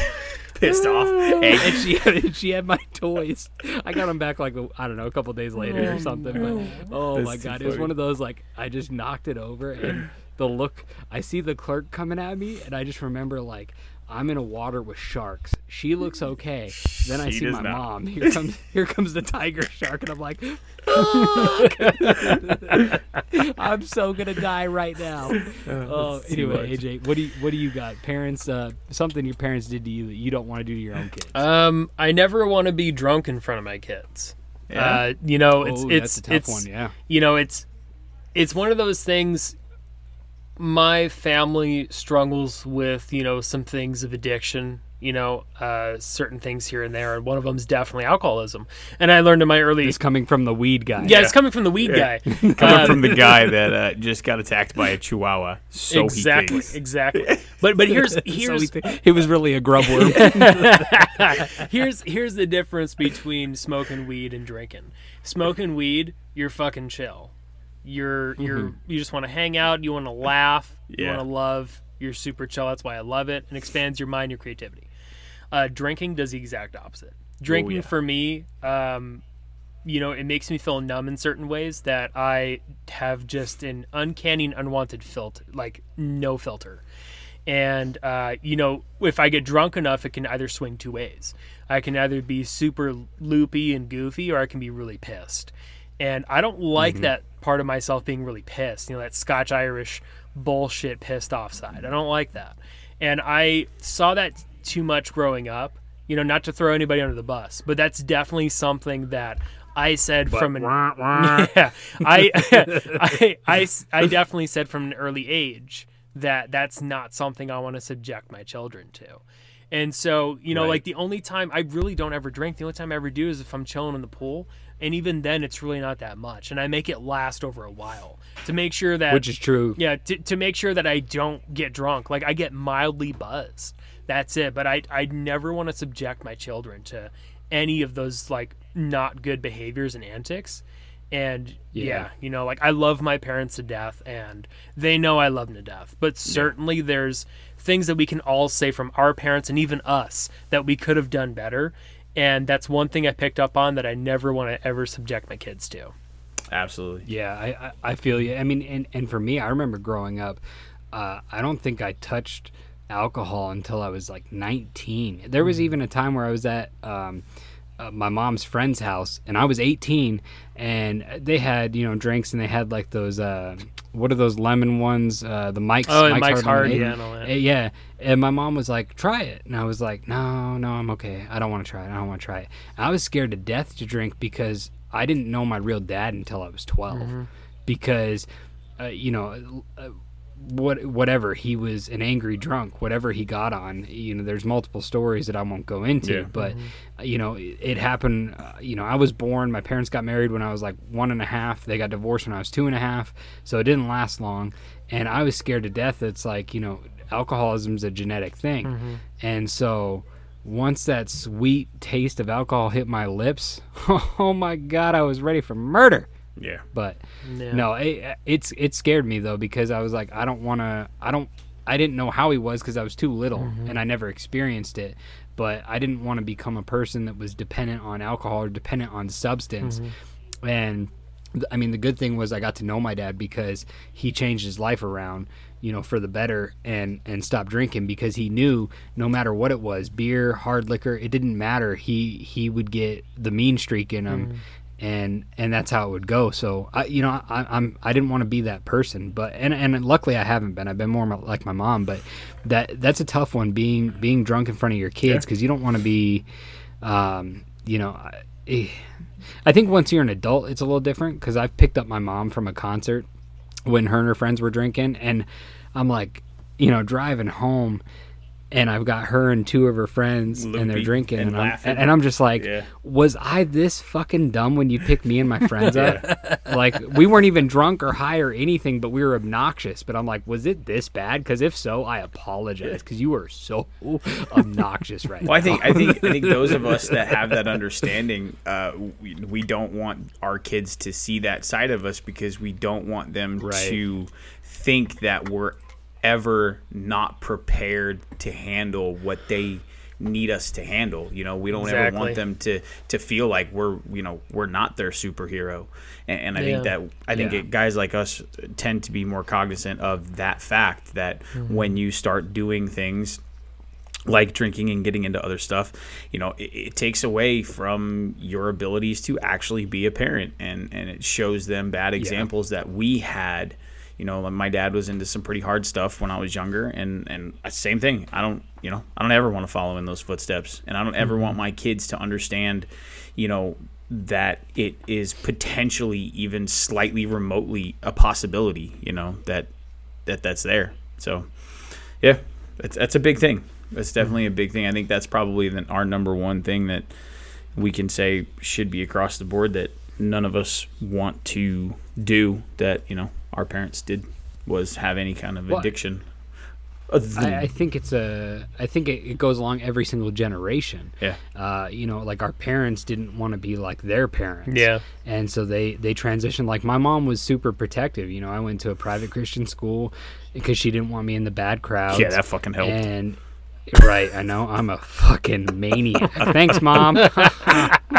pissed off. Mm. Hey, and she had, she had my toys. I got them back like I don't know, a couple days later or mm. something. But mm. oh That's my god, it was one of those like I just knocked it over, and the look I see the clerk coming at me, and I just remember like. I'm in a water with sharks. She looks okay. Then I She see my not. mom. Here comes here comes the tiger shark, and I'm like, "Fuck!" I'm so gonna die right now. Oh, that's too anyway, much. AJ, what do you what do you got? Parents, uh, something your parents did to you that you don't want to do to your own kids. Um, I never want to be drunk in front of my kids. Yeah? Uh, you know, it's oh, it's that's a tough it's one. Yeah. you know, it's it's one of those things. My family struggles with you know some things of addiction. You know, uh, certain things here and there, and one of them is definitely alcoholism. And I learned in my early It's coming from the weed guy. yeah, it's coming from the weed Yeah. guy. coming Um, from the guy that uh, just got attacked by a chihuahua. So exactly, he thinks. exactly. But but here's So here's he, he was really a grub worm. here's here's the difference between smoking weed and drinking. Smoking weed, you're fucking chill. You're you're you just want to hang out. You want to laugh. You want to love. You're super chill. That's why I love it. and expands your mind, your creativity. Uh, drinking does the exact opposite. Drinking yeah. for me, um, you know, it makes me feel numb in certain ways that I have just an uncanny, and unwanted filter, like no filter. And uh, you know, if I get drunk enough, it can either swing two ways. I can either be super loopy and goofy, or I can be really pissed. And I don't like that part of myself being really pissed. You know, that Scotch Irish bullshit pissed off side. I don't like that. And I saw that too much growing up. You know, not to throw anybody under the bus, but that's definitely something that I said from an yeah, I, I, I, I definitely said from an early age that that's not something I want to subject my children to. And so, you know, Right. like the only time I really don't ever drink, the only time I ever do is if I'm chilling in the pool. And even then, it's really not that much. And I make it last over a while to make sure that which is true. yeah, to, to make sure that I don't get drunk. Like I get mildly buzzed. That's it. But I I never want to subject my children to any of those like not good behaviors and antics. And yeah. Yeah. you know, like I love my parents to death and they know I love them to death. But certainly there's things that we can all say from our parents and even us that we could have done better. And that's one thing I picked up on that I never want to ever subject my kids to. Absolutely. Yeah, I, I, I feel you. I mean, and, and for me, I remember growing up, uh, I don't think I touched alcohol until I was like 19. There was even a time where I was at um, uh, my mom's friend's house and I was 18 and they had, you know, drinks and they had like those, uh, what are those lemon ones? Uh, the Mike's, Oh, and Mike's Hard, yeah, and yeah. And my mom was like, try it. And I was like, no, no, I'm okay. I don't want to try it. I don't want to try it. And I was scared to death to drink because I didn't know my real dad until I was 12. Because, uh, you know, uh, what whatever he was an angry drunk whatever he got on you know there's multiple stories that i won't go into Yeah. but uh, you know it, it happened uh, you know i was born my parents got married when i was like one and a half they got divorced when i was two and a half so it didn't last long and i was scared to death it's like you know alcoholism's a genetic thing and so once that sweet taste of alcohol hit my lips oh my god i was ready for murder Yeah. but Yeah. no, it, it's it scared me though because I was like, I don't want to. I don't. I didn't know how he was because I was too little mm-hmm. and I never experienced it. But I didn't want to become a person that was dependent on alcohol or dependent on substance. Mm-hmm. And th- I mean, the good thing was I got to know my dad because he changed his life around, you know, for the better and and stopped drinking because he knew no matter what it was, beer, hard liquor, it didn't matter. He he would get the mean streak in him mm-hmm. And and that's how it would go. So I, you know, I, I'm I didn't want to be that person, but and and luckily I haven't been. I've been more like my mom, but that that's a tough one being being drunk in front of your kids because you don't want to be, um, you know. I- eh. I think once you're an adult, it's a little different because I've picked up my mom from a concert when her and her friends were drinking, and I'm like, you know, driving home, and I've got her and two of her friends, and they're drinking, and and, I'm and I'm just like, Yeah. was I this fucking dumb when you picked me and my friends up? like we weren't even drunk or high or anything, but we were obnoxious. But I'm like, was it this bad? Because if so, I apologize because you were so obnoxious right Well, I think I think I think those of us that have that understanding, uh, we, we don't want our kids to see that side of us because we don't want them Right. to think that we're ever not prepared to handle what they need us to handle. You know, we don't ever want them to to feel like we're you know we're not their superhero. And, and I think that I think Yeah. it, guys like us tend to be more cognizant of that fact that Mm-hmm. when you start doing things like drinking and getting into other stuff, you know, it, it takes away from your abilities to actually be a parent, and and it shows them bad examples that we had. You know, my dad was into some pretty hard stuff when I was younger, and and same thing. I don't, you know, I don't ever want to follow in those footsteps, and I don't ever want mm-hmm. my kids to understand, you know, that it is potentially even slightly remotely a possibility. You know that that that's there. So, yeah, that's that's a big thing. That's mm-hmm. definitely a big thing. I think that's probably the, our number one thing that we can say should be across the board that none of us want to do that you know our parents did was have any kind of Well, addiction. Other I, I think it's a. I think it, it goes along every single generation. yeah, Uh, you know, like our parents didn't want to be like their parents. Yeah. And so they they transitioned. Like my mom was super protective. You know, I went to a private Christian school because she didn't want me in the bad crowd. yeah, that fucking helped. And right, I know I'm a fucking maniac. Thanks, mom.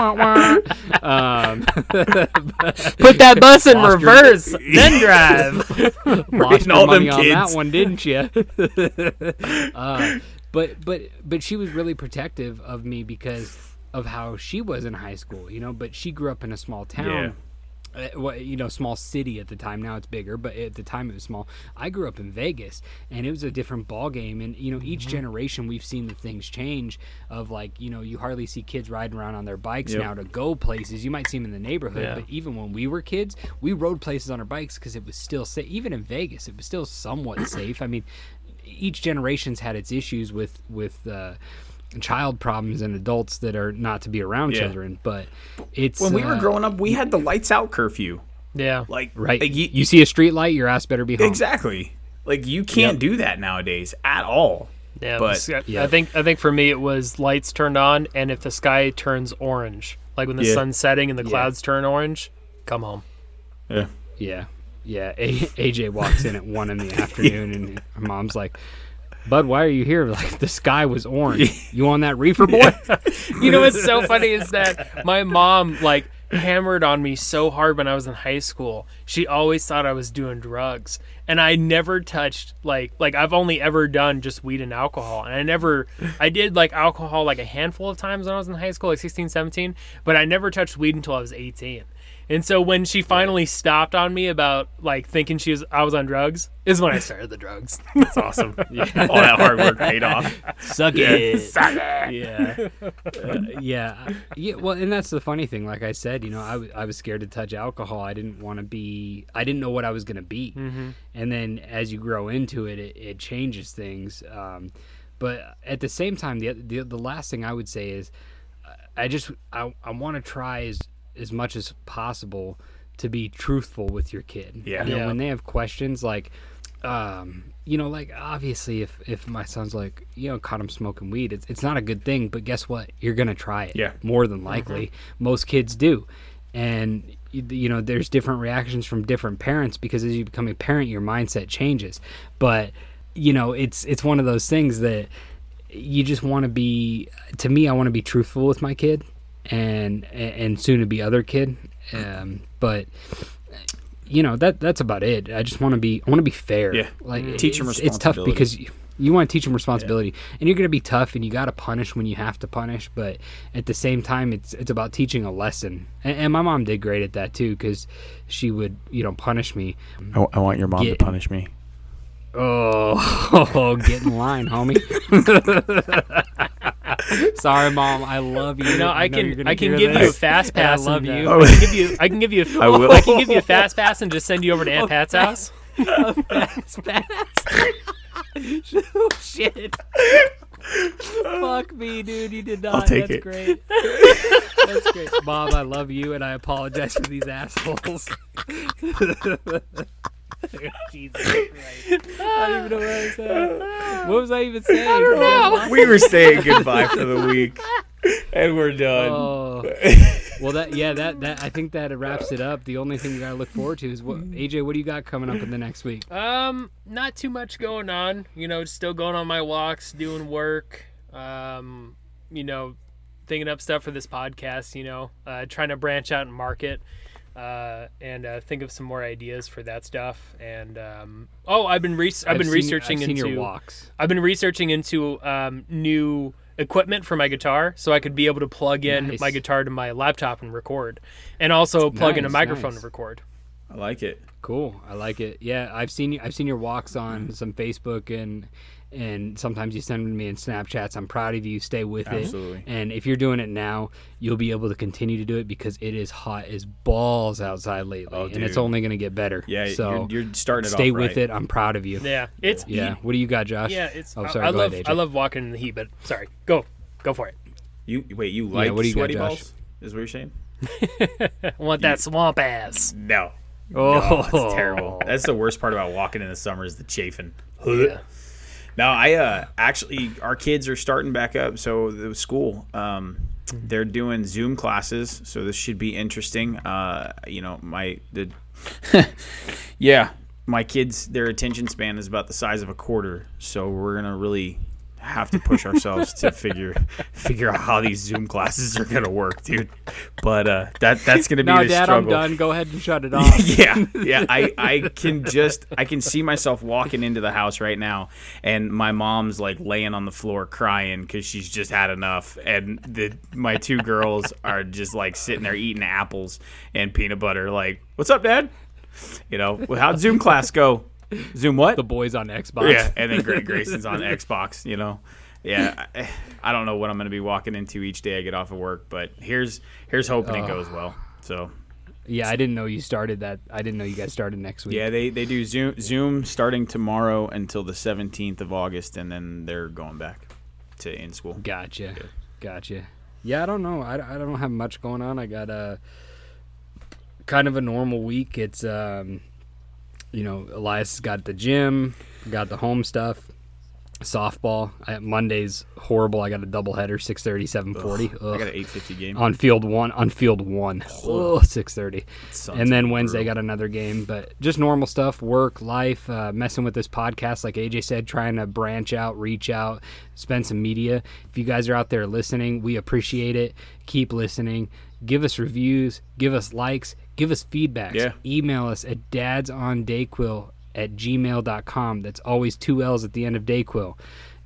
Um, Put that bus in reverse, then drive. lost your all them money on that one, didn't you? uh, but but but she was really protective of me because of how she was in high school, you know. But she grew up in a small town. Well, you know, small city at the time. Now it's bigger, but at the time it was small. I grew up in Vegas, and it was a different ball game. And you know, each Mm-hmm. generation we've seen the things change. Of like, you know, you hardly see kids riding around on their bikes Yep. now to go places. You might see them in the neighborhood, Yeah. but even when we were kids, we rode places on our bikes because it was still safe. Even in Vegas, it was still somewhat safe. I mean, each generation's had its issues with with uh, child problems and adults that are not to be around Yeah. children. But it's when we were uh, growing up, we had the lights out curfew. Yeah. Like right. like, you, you see a street light, your ass better be home. exactly. Like you can't Yep. do that nowadays at all. Yeah, But- s- I Yeah. think I think for me it was lights turned on, and if the sky turns orange, like when the Yeah. sun's setting and the Yeah. clouds turn orange, come home. Yeah. Yeah, yeah. A- AJ walks in at one in the afternoon, and her mom's like. Bud, why are you here? Like the sky was orange. You on that reefer, boy? You know what's so funny is that my mom like hammered on me so hard when I was in high school. She always thought I was doing drugs. And I never touched like like I've only ever done just weed and alcohol. And I never I did like alcohol like a handful of times when I was in high school, like 16, 17, but I never touched weed until I was 18. And so when she finally stopped on me about like thinking she was I was on drugs is when I started the drugs. That's awesome. yeah. All that hard work paid off. Suck it. Suck it. yeah, Uh, yeah, yeah. Well, and that's the funny thing. Like I said, you know, I, w- I was scared to touch alcohol. I didn't want to be. I didn't know what I was going to be. And then as you grow into it, it, it changes things. Um, but at the same time, the, the the last thing I would say is, uh, I just I, I want to try as as much as possible to be truthful with your kid. Yeah. You know, Yeah. when they have questions like um, you know, like obviously, if if my son's like, you know, caught him smoking weed, it's it's not a good thing. But guess what? You're gonna try it. Yeah. More than likely, most kids do, and you, you know, there's different reactions from different parents because as you become a parent, your mindset changes. But you know, it's it's one of those things that you just want to be. To me, I want to be truthful with my kid, and and soon to be other kid. Um, but you know that that's about it. I just want to be I want to be fair. Yeah. like Teach 'em it's, it's tough because you, you want to teach them responsibility, and you're going to be tough, and you got to punish when you have to punish. But at the same time, it's it's about teaching a lesson. And, and my mom did great at that too, because she would you know punish me. I, I want your mom Get- to punish me. Oh, Oh, get in line, homie. Sorry, mom. I love you. You know, I can I can give you a fast And I pass. love uh, you. Oh. I can give you. I can give you. I will. I can give you a fast pass and just send you over to Aunt Pat's house. fast pass. oh, shit. Fuck me, dude. You did not. I'll take That's it. great. That's great. Mom, I love you, and I apologize for these assholes. Jesus Christ. I don't even know what I said. What was I even saying? I don't know. we were saying goodbye for the week, and we're done. Oh. Well, that yeah, that that I think that wraps it up. The only thing we gotta look forward to is what AJ. What do you got coming up in the next week? Um, not too much going on. You know, still going on my walks, doing work. Um, you know, thinking up stuff for this podcast. You know, uh, trying to branch out and market. Uh, and uh, think of some more ideas for that stuff. And um, oh, I've been re- I've been seen- researching I've seen into your walks. I've been researching into um, new equipment for my guitar, so I could be able to plug in Nice. my guitar to my laptop and record, and also plug in a microphone nice. to record. I like it. Cool. I like it. Yeah, I've seen you. I've seen your walks on mm. some Facebook and and sometimes you send me in Snapchats. I'm proud of you. Stay with Absolutely. it. And if you're doing it now, you'll be able to continue to do it because it is hot as balls outside lately, Oh, and it's only going to get better. Yeah, So you're, you're starting it stay off with right. it. I'm proud of you. Yeah, it's Yeah. What do you got, Josh? Yeah, it's. Oh, I- sorry. I go love. ahead, I love walking in the heat, but sorry. Go, go for it. You wait. You like what do you got, sweaty Josh? balls? Is what you're saying? I want that swamp ass. No. Oh, No, it's terrible. That's the worst part about walking in the summer is the chafing. Yeah. No, I uh actually our kids are starting back up. So the school, um, they're doing Zoom classes. So this should be interesting. Uh, you know, my the yeah, my kids their attention span is about the size of a quarter. So we're gonna really have to push ourselves to figure figure out how these Zoom classes are gonna work, dude. But uh, that that's gonna be No, the Dad, struggle. I'm done. Go ahead and shut it off. yeah, yeah. I, I can just I can see myself walking into the house right now, and my mom's like laying on the floor crying because she's just had enough, and the my two girls are just like sitting there eating apples and peanut butter. Like, what's up, Dad? You know, well, how'd Zoom class go? Zoom what? the boys on Xbox. Yeah, and then Greg Grayson's on Xbox. You know, yeah. I, I don't know what I'm going to be walking into each day I get off of work, but here's here's hoping it goes well. So Yeah, I didn't know you started that. I didn't know you guys started next week. Yeah, they, they do Zoom Zoom starting tomorrow until the 17th of August, and then they're going back to in school. Gotcha. Gotcha. Yeah, I don't know. I, I don't have much going on. I got a kind of a normal week. It's um, you know, Elias got the gym, got the home stuff, softball. I, Monday's horrible. I got a doubleheader, 6:30, 7:40. I got an 850 game. on field one. On field one, Ugh, 6:30. And then Wednesday brutal. got another game, but just normal stuff, work, life, uh, messing with this podcast, like AJ said, trying to branch out, reach out, spend some media. If you guys are out there listening, we appreciate it. Keep listening. Give us reviews, give us likes, give us feedback. Yeah. Email us at dadsondayquill at gmail.com. That's always two L's at the end of Dayquill.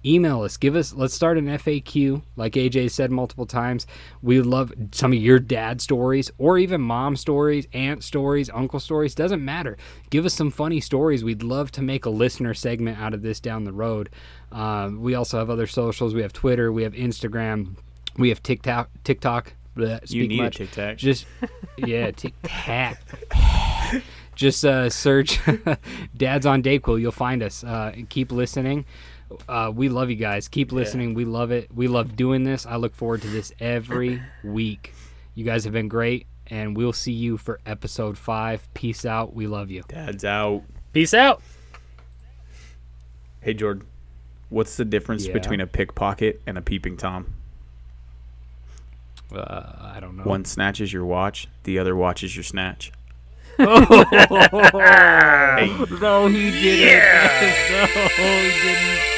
email us. Give us let's start an faq like aj said multiple times. We love some of your dad stories or even mom stories aunt stories uncle stories doesn't matter. Give us some funny stories. We'd love to make a listener segment out of this down the road. Um, we also have other socials. We have twitter. We have instagram. We have tiktok tiktok bleh, you speak need much. a Tic Tac. just yeah tic tac just uh, search dads on dayquill. You'll find us. Uh, and keep listening. Uh, we love you guys. Keep listening. We love it. We love doing this. I look forward to this every week. You guys have been great and we'll see you for episode five. Peace out. We love you. Dad's out. Peace out. Hey Jordan, what's the difference Yeah. between a pickpocket and a peeping tom? Uh, i don't know. One snatches your watch, the other watches your snatch. no he didn't. No he didn't